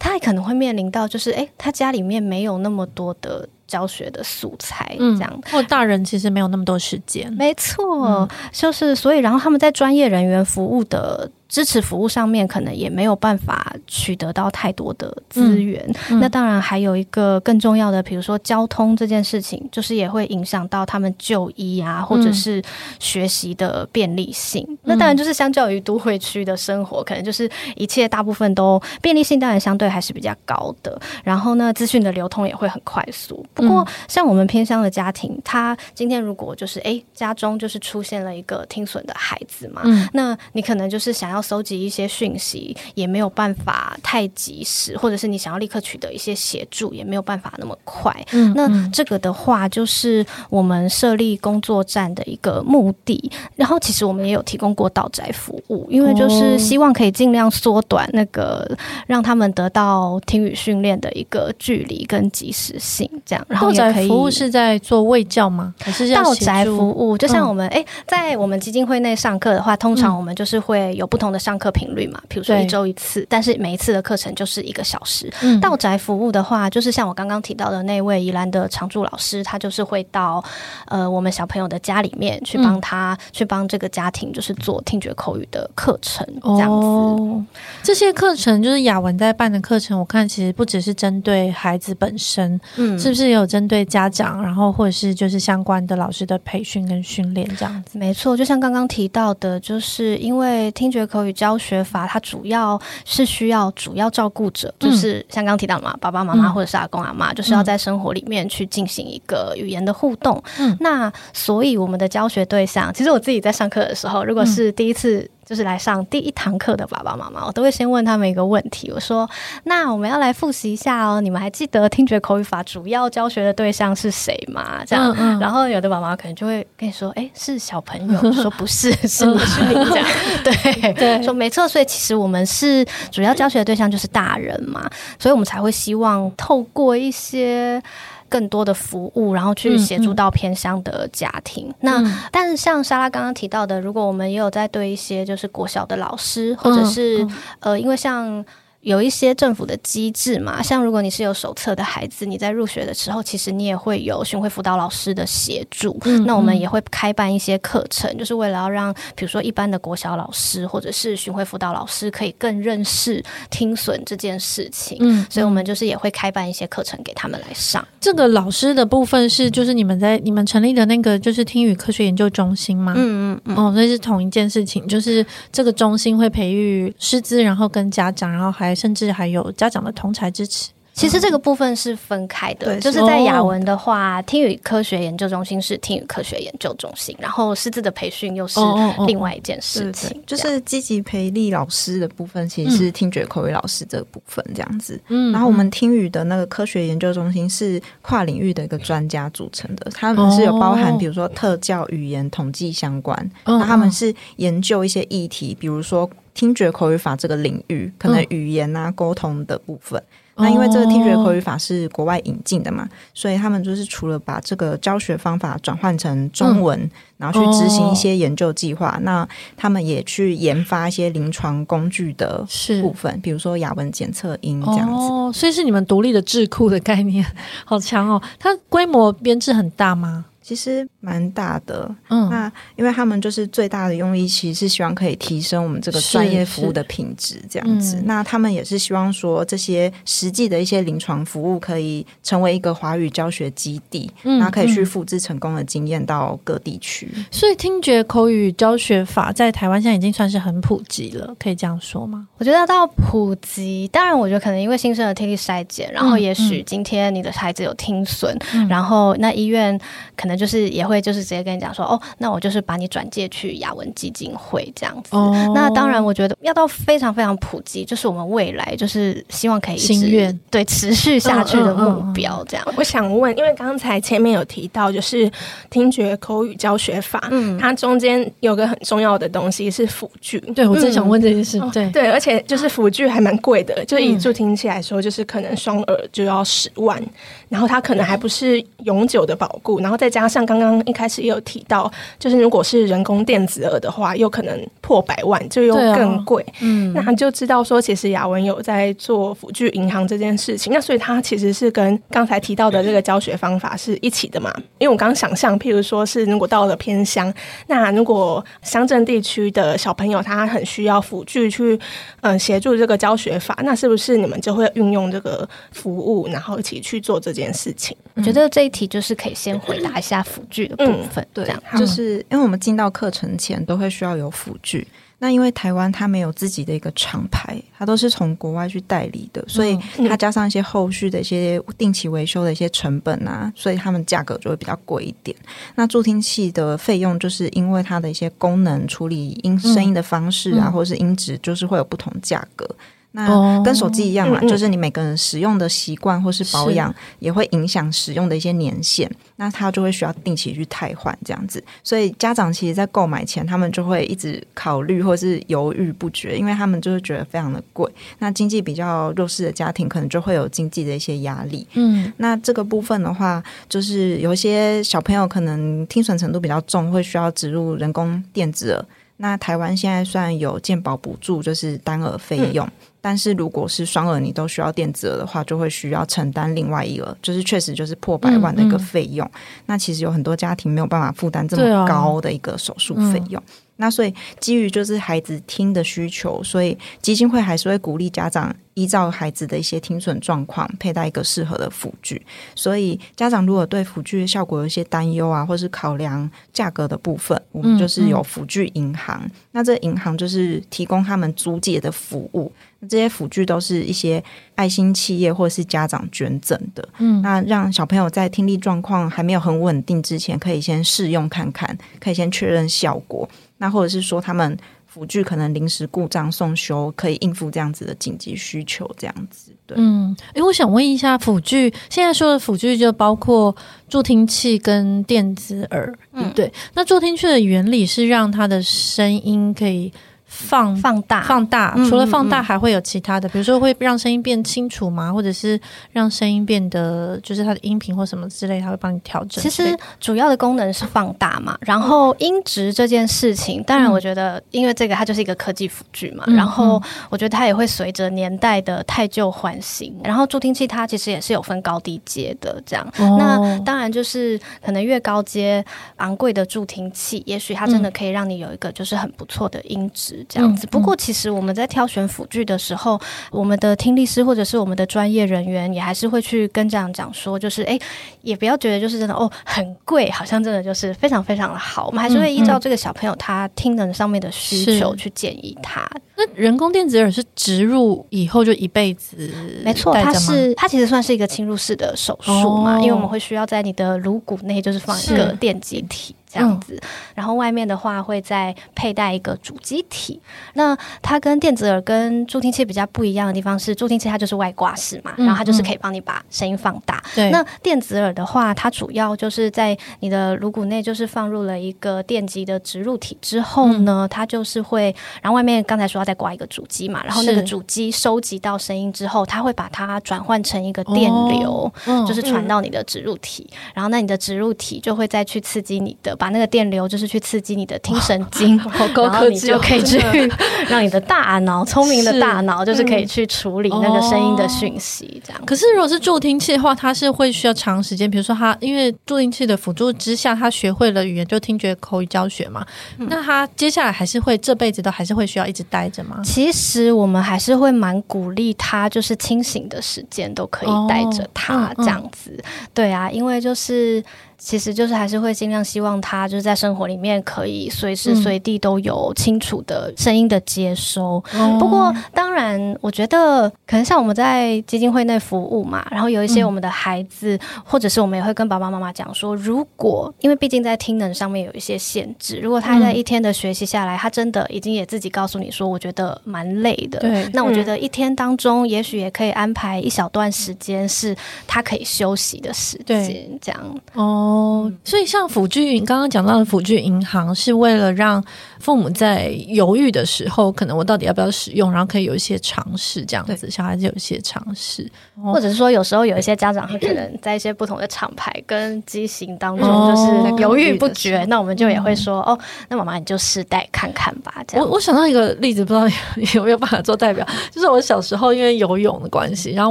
他也可能会面临到，就是哎，他家里面没有那么多的教学的素材，这样，嗯、或大人其实没有那么多时间。没错，嗯、就是所以，然后他们在专业人员服务的。支持服务上面可能也没有办法取得到太多的资源，嗯嗯、那当然还有一个更重要的，比如说交通这件事情，就是也会影响到他们就医啊，或者是学习的便利性。嗯、那当然就是相较于都会区的生活，可能就是一切大部分都便利性当然相对还是比较高的。然后呢，资讯的流通也会很快速。不过像我们偏乡的家庭，他今天如果就是哎家中就是出现了一个听损的孩子嘛，嗯、那你可能就是想要。要收集一些讯息，也没有办法太及时，或者是你想要立刻取得一些协助，也没有办法那么快。嗯，那这个的话，就是我们设立工作站的一个目的。然后，其实我们也有提供过到宅服务，因为就是希望可以尽量缩短那个让他们得到听语训练的一个距离跟及时性。这样，然后也可以。服务是在做卫教吗？还是到宅服务？就像我们哎、嗯，在我们基金会内上课的话，通常我们就是会有不同。的上课频率嘛，比如说一周一次，但是每一次的课程就是一个小时。嗯、到宅服务的话，就是像我刚刚提到的那位宜兰的常驻老师，他就是会到呃我们小朋友的家里面去帮他、嗯、去帮这个家庭，就是做听觉口语的课程这样子。哦、这些课程就是雅文在办的课程，我看其实不只是针对孩子本身，嗯，是不是也有针对家长，然后或者是就是相关的老师的培训跟训练这样子？没错，就像刚刚提到的，就是因为听觉口口语教学法，它主要是需要主要照顾者，嗯、就是像刚刚提到嘛，爸爸妈妈或者是阿公阿妈，嗯、就是要在生活里面去进行一个语言的互动。嗯，那所以我们的教学对象，其实我自己在上课的时候，如果是第一次。嗯就是来上第一堂课的爸爸妈妈，我都会先问他们一个问题。我说：“那我们要来复习一下哦，你们还记得听觉口语法主要教学的对象是谁吗？”这样，嗯嗯、然后有的爸妈可能就会跟你说：“哎，是小朋友。”说：“不是，是你，是你。”这样，对对，说没错。所以其实我们是主要教学的对象就是大人嘛，所以我们才会希望透过一些。更多的服务，然后去协助到偏乡的家庭。那但是像莎拉刚刚提到的，如果我们也有在对一些就是国小的老师，或者是、呃，因为像有一些政府的机制嘛，像如果你是有手册的孩子，你在入学的时候，其实你也会有巡回辅导老师的协助。嗯，那我们也会开办一些课程，就是为了要让，比如说一般的国小老师或者是巡回辅导老师可以更认识听损这件事情。嗯，所以我们就是也会开办一些课程给他们来上。这个老师的部分是，就是你们在你们成立的那个就是听语科学研究中心吗？嗯嗯嗯。哦，所以是同一件事情，就是这个中心会培育师资，然后跟家长，然后还甚至还有家长的同才支持。其实这个部分是分开的，对，就是在雅文的话，听语科学研究中心是听语科学研究中心，然后师资的培训又是另外一件事情。就是积极培力老师的部分，其实是听觉口语老师这个部分这样子。嗯，然后我们听语的那个科学研究中心是跨领域的一个专家组成的，他们是有包含比如说特教、语言、统计相关，那他们是研究一些议题，比如说听觉口语法这个领域，可能语言啊沟通的部分。那因为这个听觉口语法是国外引进的嘛，所以他们就是除了把这个教学方法转换成中文，嗯、然后去执行一些研究计划，哦、那他们也去研发一些临床工具的部分，比如说雅文检测音这样子。哦，所以是你们独立的智库的概念，好强哦！它规模编制很大吗？其实蛮大的，嗯，那因为他们就是最大的用意，其实是希望可以提升我们这个专业服务的品质，这样子。嗯、那他们也是希望说，这些实际的一些临床服务可以成为一个华语教学基地，嗯，那可以去复制成功的经验到各地区。所以，听觉口语教学法在台湾现在已经算是很普及了，可以这样说吗？我觉得到普及，当然，我觉得可能因为新生儿听力筛检，然后也许今天你的孩子有听损，嗯、然后那医院可能。就是也会就是直接跟你讲说哦，那我就是把你转介去雅文基金会这样子。哦、那当然，我觉得要到非常非常普及，就是我们未来就是希望可以一直心愿对持续下去的目标这样。我想问，因为刚才前面有提到，就是听觉口语教学法，嗯，它中间有个很重要的东西是辅具。对，我正想问这件事。嗯、对对，而且就是辅具还蛮贵的，就以助听器来说，就是可能双耳就要十万，然后它可能还不是永久的保固，然后再加。像刚刚一开始也有提到，就是如果是人工电子耳的话，又可能破百万，就又更贵。嗯，那就知道说，其实雅文有在做辅具银行这件事情。那所以它其实是跟刚才提到的这个教学方法是一起的嘛？因为我刚刚想象，譬如说是如果到了偏乡，那如果乡镇地区的小朋友他很需要辅具去嗯协助这个教学法，那是不是你们就会运用这个服务，然后一起去做这件事情？我觉得这一题就是可以先回答一下。辅具的部分，嗯、对，就是因为我们进到课程前都会需要有辅具。那因为台湾它没有自己的一个厂牌，它都是从国外去代理的，所以它加上一些后续的一些定期维修的一些成本啊，所以他们价格就会比较贵一点。那助听器的费用，就是因为它的一些功能处理音声音的方式啊，或者是音质，就是会有不同价格。那跟手机一样嘛，哦、就是你每个人使用的习惯或是保养，也会影响使用的一些年限，那它就会需要定期去汰换这样子。所以家长其实，在购买前，他们就会一直考虑或是犹豫不决，因为他们就是觉得非常的贵。那经济比较弱势的家庭，可能就会有经济的一些压力。嗯，那这个部分的话，就是有一些小朋友可能听损程度比较重，会需要植入人工电子耳。那台湾现在虽然有健保补助，就是单耳费用，嗯、但是如果是双耳你都需要电子耳的话，就会需要承担另外一额，就是确实就是破百万的一个费用。嗯嗯、那其实有很多家庭没有办法负担这么高的一个手术费用。那所以基于就是孩子听的需求，所以基金会还是会鼓励家长依照孩子的一些听损状况，佩戴一个适合的辅具。所以家长如果对辅具的效果有一些担忧啊，或是考量价格的部分，我们就是有辅具银行。嗯嗯、那这银行就是提供他们租借的服务。这些辅具都是一些爱心企业或是家长捐赠的。嗯，那让小朋友在听力状况还没有很稳定之前，可以先试用看看，可以先确认效果。那或者是说，他们辅具可能临时故障送修，可以应付这样子的紧急需求，这样子。对，嗯，诶，我想问一下，辅具现在说的辅具就包括助听器跟电子耳，嗯，对。那助听器的原理是让它的声音可以放放大放大，除了放大还会有其他的，比如说会让声音变清楚吗？或者是让声音变得就是它的音频或什么之类，它会帮你调整。其实主要的功能是放大嘛，然后音质这件事情，当然我觉得因为这个它就是一个科技辅具嘛，嗯、然后我觉得它也会随着年代的太旧换新，然后助听器它其实也是有分高低阶的这样。哦、那当然就是可能越高阶昂贵的助听器，也许它真的可以让你有一个就是很不错的音质。这样子。不过，其实我们在挑选辅具的时候，我们的听力师或者是我们的专业人员，也还是会去跟家长讲说，就是哎，也不要觉得就是真的哦很贵，好像真的就是非常非常的好。我们还是会依照这个小朋友他听能上面的需求去建议他。那人工电子耳是植入以后就一辈子？没错，它是它其实算是一个侵入式的手术嘛，哦、因为我们会需要在你的颅骨内就是放一个电极体。这样子，然后外面的话会再佩戴一个主机体。那它跟电子耳跟助听器比较不一样的地方是，助听器它就是外挂式嘛，然后它就是可以帮你把声音放大。对，那电子耳的话，它主要就是在你的颅骨内就是放入了一个电极的植入体之后呢，它就是会，然后外面刚才说要再挂一个主机嘛，然后那个主机收集到声音之后，它会把它转换成一个电流，就是传到你的植入体，然后那你的植入体就会再去刺激你的。把那个电流就是去刺激你的听神经，好高科技，就可以去 让你的大脑，聪明的大脑，就是可以去处理那个声音的讯息。这样。可是如果是助听器的话，它是会需要长时间，比如说它因为助听器的辅助之下，他学会了语言，就听觉口语教学嘛。那他接下来还是会这辈子都还是会需要一直带着吗？其实我们还是会蛮鼓励他，就是清醒的时间都可以带着他这样子。对啊，因为就是。其实就是还是会尽量希望他就是在生活里面可以随时随地都有清楚的声音的接收。嗯、不过当然，我觉得可能像我们在基金会内服务嘛，然后有一些我们的孩子，嗯、或者是我们也会跟爸爸妈妈讲说，如果因为毕竟在听能上面有一些限制，如果他在一天的学习下来，他真的已经也自己告诉你说，我觉得蛮累的。对，那我觉得一天当中，也许也可以安排一小段时间是他可以休息的时间，这样哦。哦，所以像辅具，刚刚讲到的辅具银行，是为了让父母在犹豫的时候，可能我到底要不要使用，然后可以有一些尝试，这样子，小孩子有一些尝试，或者是说，有时候有一些家长他可能在一些不同的厂牌跟机型当中，就是犹豫不决，那我们就也会说，哦，那妈妈你就试戴看看吧。这样，我我想到一个例子，不知道 有没有办法做代表，就是我小时候因为游泳的关系，然后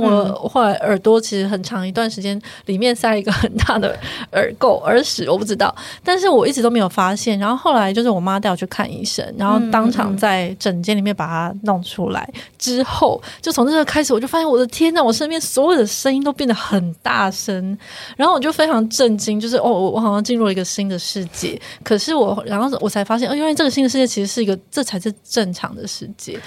我后来耳朵其实很长一段时间里面塞了一个很大的耳。耳垢、耳屎，我不知道，但是我一直都没有发现。然后后来就是我妈带我去看医生，然后当场在诊间里面把它弄出来之后，就从这个开始，我就发现我的天呐，我身边所有的声音都变得很大声，然后我就非常震惊，就是哦，我好像进入了一个新的世界。可是我，然后我才发现，哦，原来这个新的世界其实是一个，这才是正常的世界。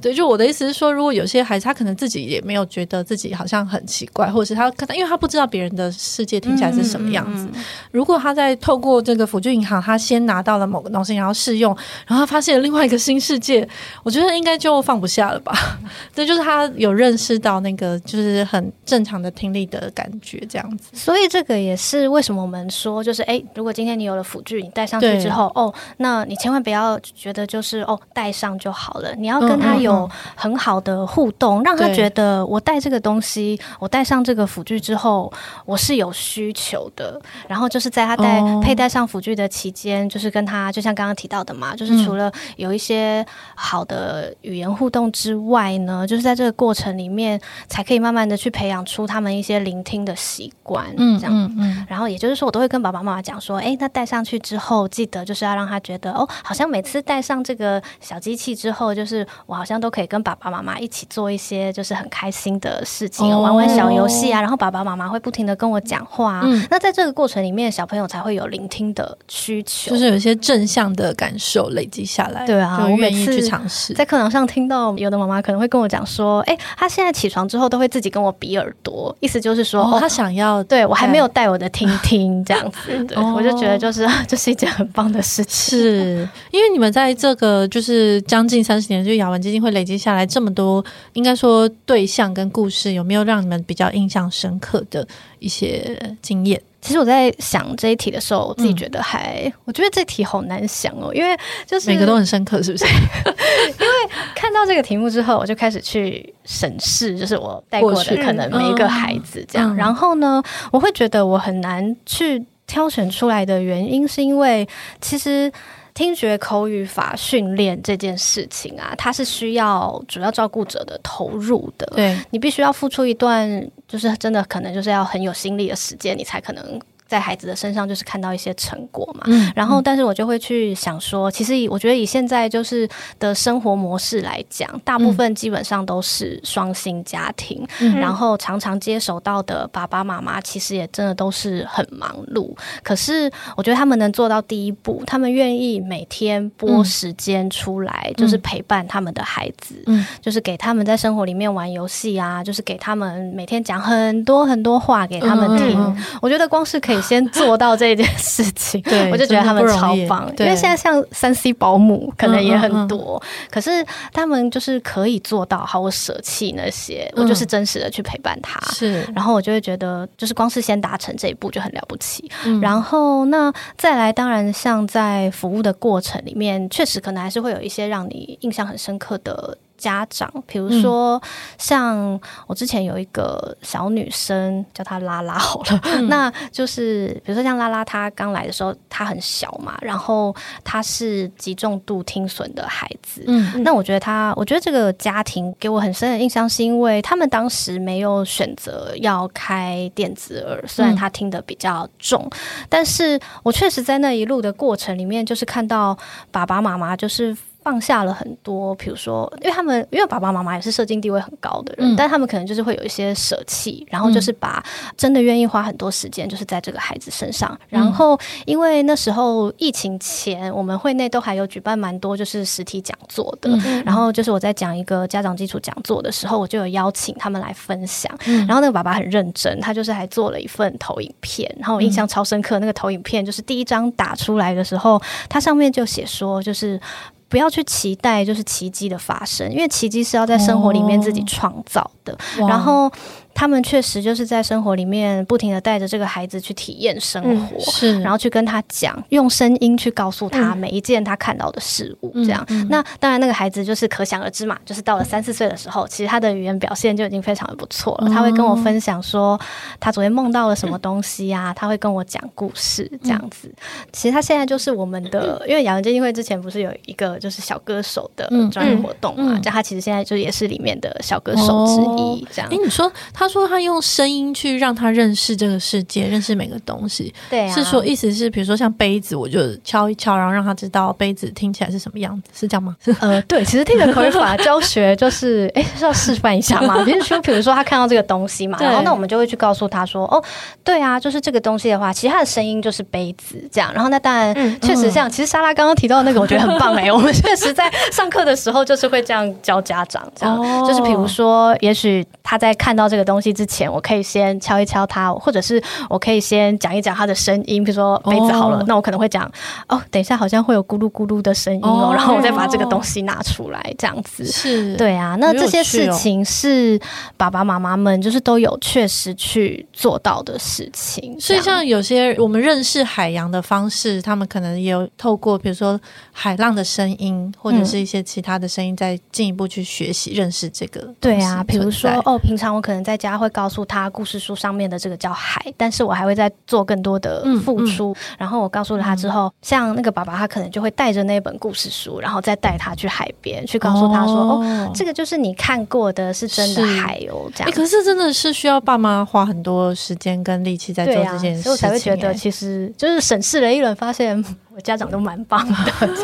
对，就我的意思是说，如果有些孩子他可能自己也没有觉得自己好像很奇怪，或者是他可能因为他不知道别人的世界听起来是什么样子。嗯嗯嗯、如果他在透过这个辅具银行，他先拿到了某个东西，然后试用，然后他发现了另外一个新世界，我觉得应该就放不下了吧。对就是他有认识到那个就是很正常的听力的感觉，这样子。所以这个也是为什么我们说，就是哎，如果今天你有了辅具，你戴上去之后，哦，那你千万不要觉得就是哦戴上就好了，你要跟他有。有很好的互动，让他觉得我带这个东西，我带上这个辅具之后，我是有需求的。然后就是在他戴佩戴上辅具的期间，哦、就是跟他就像刚刚提到的嘛，就是除了有一些好的语言互动之外呢，嗯、就是在这个过程里面，才可以慢慢的去培养出他们一些聆听的习惯。嗯，这样。嗯，嗯然后也就是说，我都会跟爸爸妈妈讲说，哎，那戴上去之后，记得就是要让他觉得，哦，好像每次戴上这个小机器之后，就是我好像。都可以跟爸爸妈妈一起做一些就是很开心的事情，玩玩小游戏啊，然后爸爸妈妈会不停的跟我讲话。嗯，那在这个过程里面，小朋友才会有聆听的需求，就是有一些正向的感受累积下来。对啊，我愿意去尝试。在课堂上听到有的妈妈可能会跟我讲说：“哎，他现在起床之后都会自己跟我比耳朵，意思就是说他想要对我还没有带我的听听这样子。”对，我就觉得就是 这是一件很棒的事情。是因为你们在这个就是将近三十年，就雅文基金会。累积下来这么多，应该说对象跟故事，有没有让你们比较印象深刻的一些经验？其实我在想这一题的时候，我自己觉得还，嗯、我觉得这题好难想哦，因为就是每个都很深刻，是不是？因为看到这个题目之后，我就开始去审视，就是我带过的可能每一个孩子这样，嗯、然后呢，我会觉得我很难去挑选出来的原因，是因为其实。听觉口语法训练这件事情啊，它是需要主要照顾者的投入的。对，你必须要付出一段，就是真的可能就是要很有心力的时间，你才可能。在孩子的身上就是看到一些成果嘛，嗯、然后但是我就会去想说，其实我觉得以现在就是的生活模式来讲，大部分基本上都是双薪家庭，嗯、然后常常接手到的爸爸妈妈其实也真的都是很忙碌。可是我觉得他们能做到第一步，他们愿意每天拨时间出来，嗯、就是陪伴他们的孩子，嗯、就是给他们在生活里面玩游戏啊，就是给他们每天讲很多很多话给他们听。嗯、我觉得光是可以。先做到这件事情，对，我就觉得他们超棒。因为现在像三 C 保姆可能也很多，可是他们就是可以做到，好，我舍弃那些，我就是真实的去陪伴他。是，然后我就会觉得，就是光是先达成这一步就很了不起。然后那再来，当然像在服务的过程里面，确实可能还是会有一些让你印象很深刻的。家长，比如说像我之前有一个小女生，叫她拉拉好了，嗯、那就是比如说像拉拉，她刚来的时候她很小嘛，然后她是极重度听损的孩子，嗯，那我觉得她，我觉得这个家庭给我很深的印象，是因为他们当时没有选择要开电子耳，虽然她听得比较重，嗯、但是我确实在那一路的过程里面，就是看到爸爸妈妈就是。放下了很多，比如说，因为他们因为爸爸妈妈也是社经地位很高的人，嗯、但他们可能就是会有一些舍弃，然后就是把真的愿意花很多时间，就是在这个孩子身上。嗯、然后，因为那时候疫情前，我们会内都还有举办蛮多就是实体讲座的。嗯、然后，就是我在讲一个家长基础讲座的时候，我就有邀请他们来分享。嗯、然后，那个爸爸很认真，他就是还做了一份投影片。然后，我印象超深刻，那个投影片就是第一张打出来的时候，它上面就写说，就是。不要去期待就是奇迹的发生，因为奇迹是要在生活里面自己创造的。哦、然后。他们确实就是在生活里面不停的带着这个孩子去体验生活，嗯、是，然后去跟他讲，用声音去告诉他每一件他看到的事物，这样。嗯嗯、那当然，那个孩子就是可想而知嘛，就是到了三四岁的时候，其实他的语言表现就已经非常的不错了。嗯、他会跟我分享说，他昨天梦到了什么东西呀、他会跟我讲故事，这样子。嗯、其实他现在就是我们的，因为亚文基金会之前不是有一个就是小歌手的专业活动嘛？叫、嗯嗯、他其实现在就也是里面的小歌手之一，这样。哎、欸，你说他。他说他用声音去让他认识这个世界，认识每个东西。对啊，是说意思是，比如说像杯子，我就敲一敲，然后让他知道杯子听起来是什么样子，是这样吗？呃，对，其实听觉口语法教学 就是，哎，是要示范一下嘛。比 如说，比如说他看到这个东西嘛，然后那我们就会去告诉他说，哦，对啊，就是这个东西的话，其实它的声音就是杯子这样。然后那当然，嗯、确实像，其实莎拉刚刚提到的那个，我觉得很棒哎、欸。我们确实在上课的时候就是会这样教家长，这样，哦、就是比如说，也许他在看到这个东西。东西之前，我可以先敲一敲它，或者是我可以先讲一讲它的声音，比如说杯子好了，哦、那我可能会讲哦，等一下好像会有咕噜咕噜的声音哦，哦。然后我再把这个东西拿出来，这样子。是，对啊，那这些事情是爸爸妈妈们就是都有确实去做到的事情，所以像有些我们认识海洋的方式，他们可能也有透过比如说海浪的声音，或者是一些其他的声音，再进一步去学习认识这个。对啊，比如说哦，平常我可能在家。他会告诉他故事书上面的这个叫海，但是我还会再做更多的付出。嗯嗯、然后我告诉了他之后，嗯、像那个爸爸，他可能就会带着那本故事书，然后再带他去海边，去告诉他说：“哦，哦，这个就是你看过的，是真的海哦。”这样。可是真的是需要爸妈花很多时间跟力气在做这件事情，所以我才会觉得，其实就是审视了一轮，发现。家长都蛮棒的，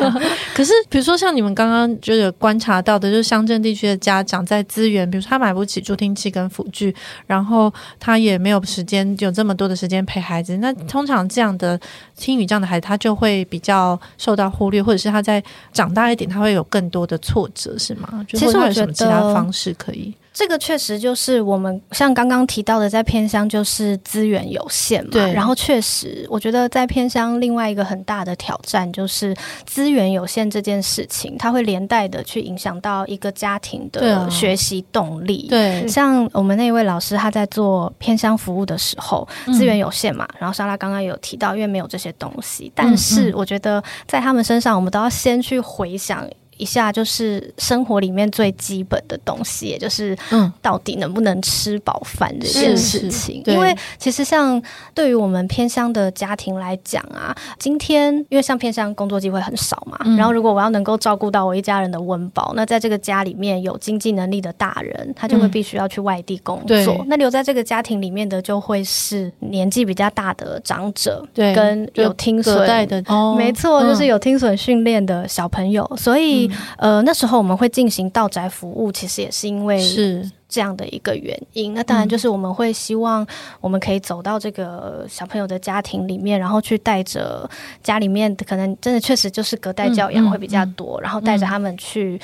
可是比如说像你们刚刚就有观察到的，就是乡镇地区的家长在资源，比如说他买不起助听器跟辅具，然后他也没有时间有这么多的时间陪孩子。那通常这样的听语这样的孩子，他就会比较受到忽略，或者是他在长大一点，他会有更多的挫折，是吗？其实我有什么其他方式可以。这个确实就是我们像刚刚提到的，在偏乡就是资源有限嘛。对。然后确实，我觉得在偏乡另外一个很大的挑战就是资源有限这件事情，它会连带的去影响到一个家庭的学习动力。对。对像我们那一位老师他在做偏乡服务的时候，资源有限嘛。嗯、然后莎拉刚刚有提到，因为没有这些东西，但是我觉得在他们身上，我们都要先去回想。一下就是生活里面最基本的东西，也就是嗯，到底能不能吃饱饭这件事情。因为其实像对于我们偏乡的家庭来讲啊，今天因为像偏乡工作机会很少嘛，嗯、然后如果我要能够照顾到我一家人的温饱，那在这个家里面有经济能力的大人，他就会必须要去外地工作。嗯、那留在这个家庭里面的就会是年纪比较大的长者，对，跟有听损的，哦、没错，就是有听损训练的小朋友，嗯、所以。呃，那时候我们会进行道宅服务，其实也是因为是这样的一个原因。那当然就是我们会希望我们可以走到这个小朋友的家庭里面，然后去带着家里面可能真的确实就是隔代教养会比较多，然后带着他们去。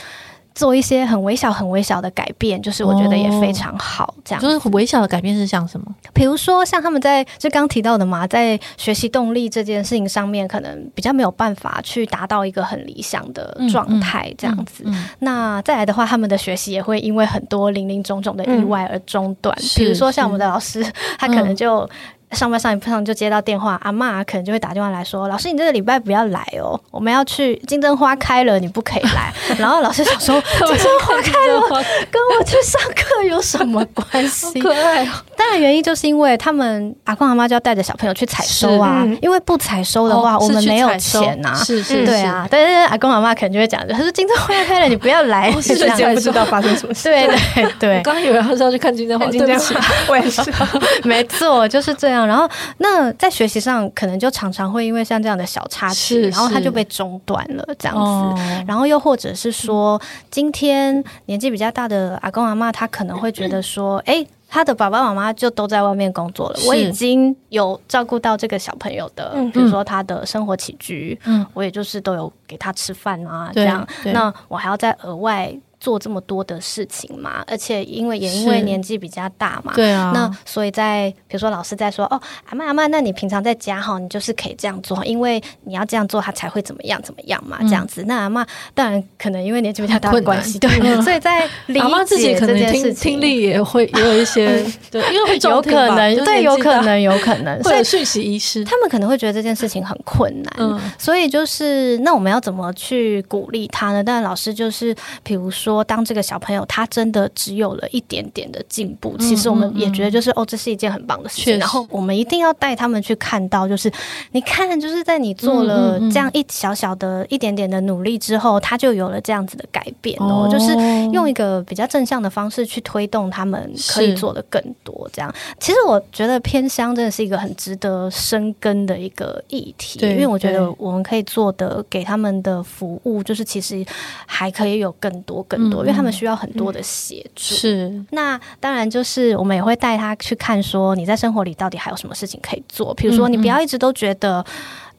做一些很微小、很微小的改变，就是我觉得也非常好。这样、哦、就是很微小的改变是像什么？比如说像他们在就刚提到的嘛，在学习动力这件事情上面，可能比较没有办法去达到一个很理想的状态，这样子。嗯嗯嗯、那再来的话，他们的学习也会因为很多零零总总的意外而中断。嗯、比如说像我们的老师，他可能就。上班上一上就接到电话，阿妈可能就会打电话来说：“老师，你这个礼拜不要来哦，我们要去金针花开了，你不可以来。”然后老师想说：“金针花开了，跟我去上课有什么关系？”可爱哦。当然原因就是因为他们阿公阿妈就要带着小朋友去采收啊，因为不采收的话，我们没有钱呐。是是，对啊。但是阿公阿妈可能就会讲：“他说金针花开了，你不要来。”瞬间不知道发生什么事。对对对，我 刚刚以为他是要去看金针花，金针花，我也是。没错，就是这样。然后，那在学习上可能就常常会因为像这样的小插曲，然后他就被中断了这样子。然后又或者是说，今天年纪比较大的阿公阿妈，他可能会觉得说，哎，他的爸爸妈妈就都在外面工作了，我已经有照顾到这个小朋友的，比如说他的生活起居，嗯，我也就是都有给他吃饭啊，这样，那我还要再额外。做这么多的事情嘛，而且因为也因为年纪比较大嘛，对啊，那所以在比如说老师在说哦，阿妈阿妈，那你平常在家哈，你就是可以这样做，因为你要这样做，他才会怎么样怎么样嘛，这样子。嗯、那阿妈当然可能因为年纪比较大的关系，对，嗯、所以在理解自己可能听听力也会也有一些，对，因为会有可能，对，有可能，有可能，所以讯息遗失，他们可能会觉得这件事情很困难，嗯，所以就是那我们要怎么去鼓励他呢？当然老师就是比如说。说当这个小朋友他真的只有了一点点的进步，其实我们也觉得就是哦，这是一件很棒的事情。然后我们一定要带他们去看到，就是你看，就是在你做了这样一小小的一点点的努力之后，他就有了这样子的改变哦。就是用一个比较正向的方式去推动他们可以做的更多。这样，其实我觉得偏乡真的是一个很值得深耕的一个议题，因为我觉得我们可以做的给他们的服务，就是其实还可以有更多更。多，因为他们需要很多的协助。是，那当然就是我们也会带他去看，说你在生活里到底还有什么事情可以做。比如说，你不要一直都觉得。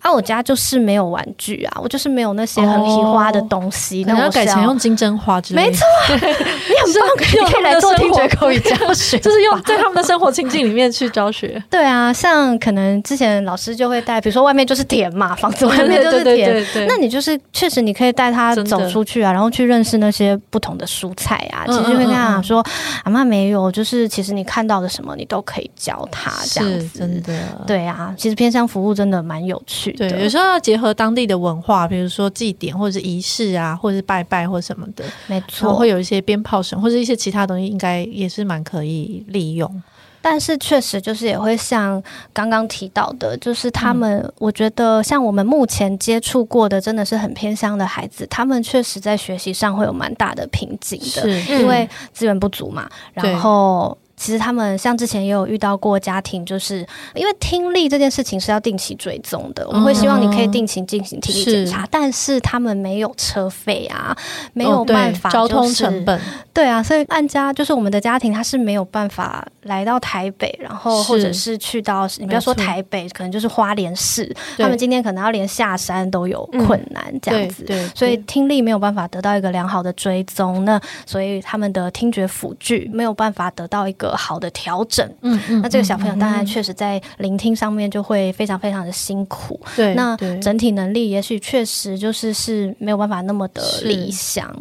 啊，我家就是没有玩具啊，我就是没有那些很皮花的东西。那我要改成用金针花之类的。没错，你很棒，可以来做听觉口语教 学，就是用在他们的生活情境里面去教学。对啊，像可能之前老师就会带，比如说外面就是田嘛，房子外面就是田，那你就是确实你可以带他走出去啊，然后去认识那些不同的蔬菜啊。其实就会跟他讲说，阿嬷没有，就是其实你看到的什么，你都可以教他这样子。真的，对啊，其实偏向服务真的蛮有趣。对，有时候要结合当地的文化，比如说祭典或者是仪式啊，或者是拜拜或什么的，没错，会有一些鞭炮声或者一些其他东西，应该也是蛮可以利用。但是确实就是也会像刚刚提到的，就是他们，我觉得像我们目前接触过的，真的是很偏乡的孩子，他们确实在学习上会有蛮大的瓶颈的，因为资源不足嘛，然后。其实他们像之前也有遇到过家庭，就是因为听力这件事情是要定期追踪的，我们会希望你可以定期进行听力检查，但是他们没有车费啊，没有办法、就是、交通成本，对啊，所以按家就是我们的家庭，他是没有办法来到台北，然后或者是去到你不要说台北，可能就是花莲市，他们今天可能要连下山都有困难这样子，对，所以听力没有办法得到一个良好的追踪，那所以他们的听觉辅具没有办法得到一个好的调整，嗯嗯，那这个小朋友当然确实在聆听上面就会非常非常的辛苦，对，那整体能力也许确实就是是没有办法那么的理想。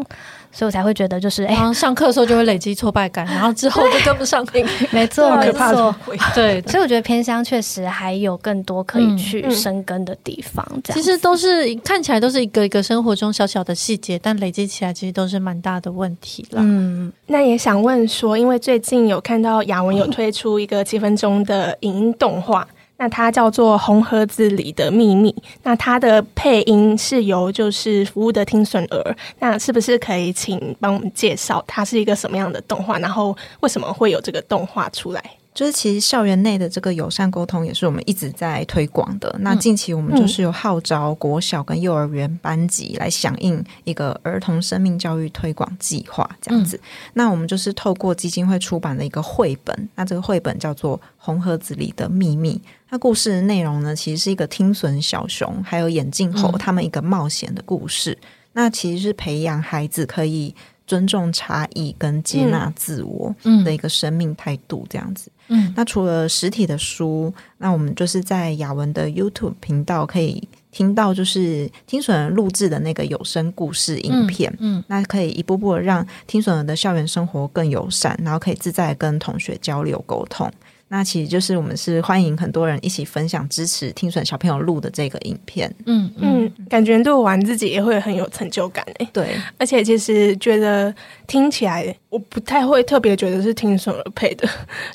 所以我才会觉得，就是哎，上课的时候就会累积挫败感，然后之后就跟不上。没错，没错，对。所以我觉得偏乡确实还有更多可以去生根的地方。这样其实都是看起来都是一个一个生活中小小的细节，但累积起来其实都是蛮大的问题了。嗯，那也想问说，因为最近有看到雅文有推出一个七分钟的影音动画。那它叫做《红盒子里的秘密》，那它的配音是由就是服务的听损儿，那是不是可以请帮我们介绍它是一个什么样的动画，然后为什么会有这个动画出来？就是其实校园内的这个友善沟通也是我们一直在推广的。那近期我们就是有号召国小跟幼儿园班级来响应一个儿童生命教育推广计划，这样子。那我们就是透过基金会出版的一个绘本，那这个绘本叫做《红盒子里的秘密》。那故事的内容呢，其实是一个听损小熊还有眼镜猴他们一个冒险的故事。那其实是培养孩子可以尊重差异跟接纳自我的一个生命态度，这样子。嗯，那除了实体的书，那我们就是在雅文的 YouTube 频道可以听到，就是听损人录制的那个有声故事影片。嗯，嗯，那可以一步步的让听损人的校园生活更友善，然后可以自在跟同学交流沟通。那其实就是我们是欢迎很多人一起分享支持听损小朋友录的这个影片，嗯嗯，感觉录完自己也会很有成就感诶。对，而且其实觉得听起来我不太会特别觉得是听损而配的，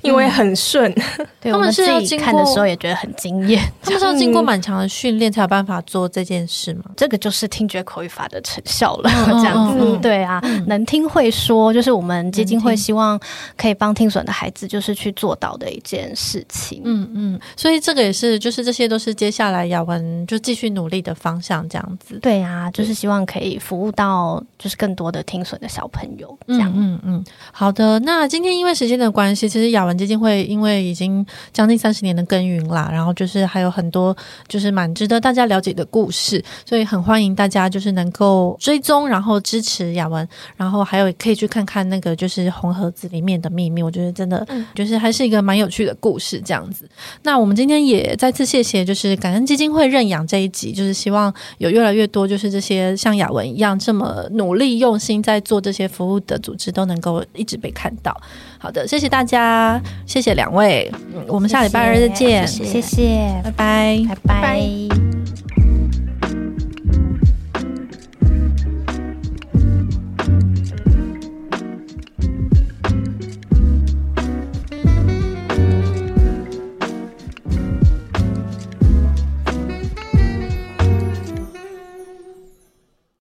因为很顺。对，他们是要看的时候也觉得很惊艳，他们是要经过蛮强的训练才有办法做这件事吗？这个就是听觉口语法的成效了，这样子。对啊，能听会说，就是我们基金会希望可以帮听损的孩子，就是去做到的一件事情，嗯嗯，所以这个也是，就是这些都是接下来雅文就继续努力的方向，这样子。对啊，就是希望可以服务到就是更多的听损的小朋友，这样。嗯嗯，好的。那今天因为时间的关系，其实雅文基金会因为已经将近三十年的耕耘啦，然后就是还有很多就是蛮值得大家了解的故事，所以很欢迎大家就是能够追踪，然后支持雅文，然后还有可以去看看那个就是红盒子里面的秘密，我觉得真的就是还是一个蛮有趣的故事这样子，那我们今天也再次谢谢，就是感恩基金会认养这一集，就是希望有越来越多，就是这些像雅文一样这么努力用心在做这些服务的组织，都能够一直被看到。好的，谢谢大家，谢谢两位，嗯，我们下礼拜二再见，谢谢，谢谢，拜拜，拜拜。拜拜。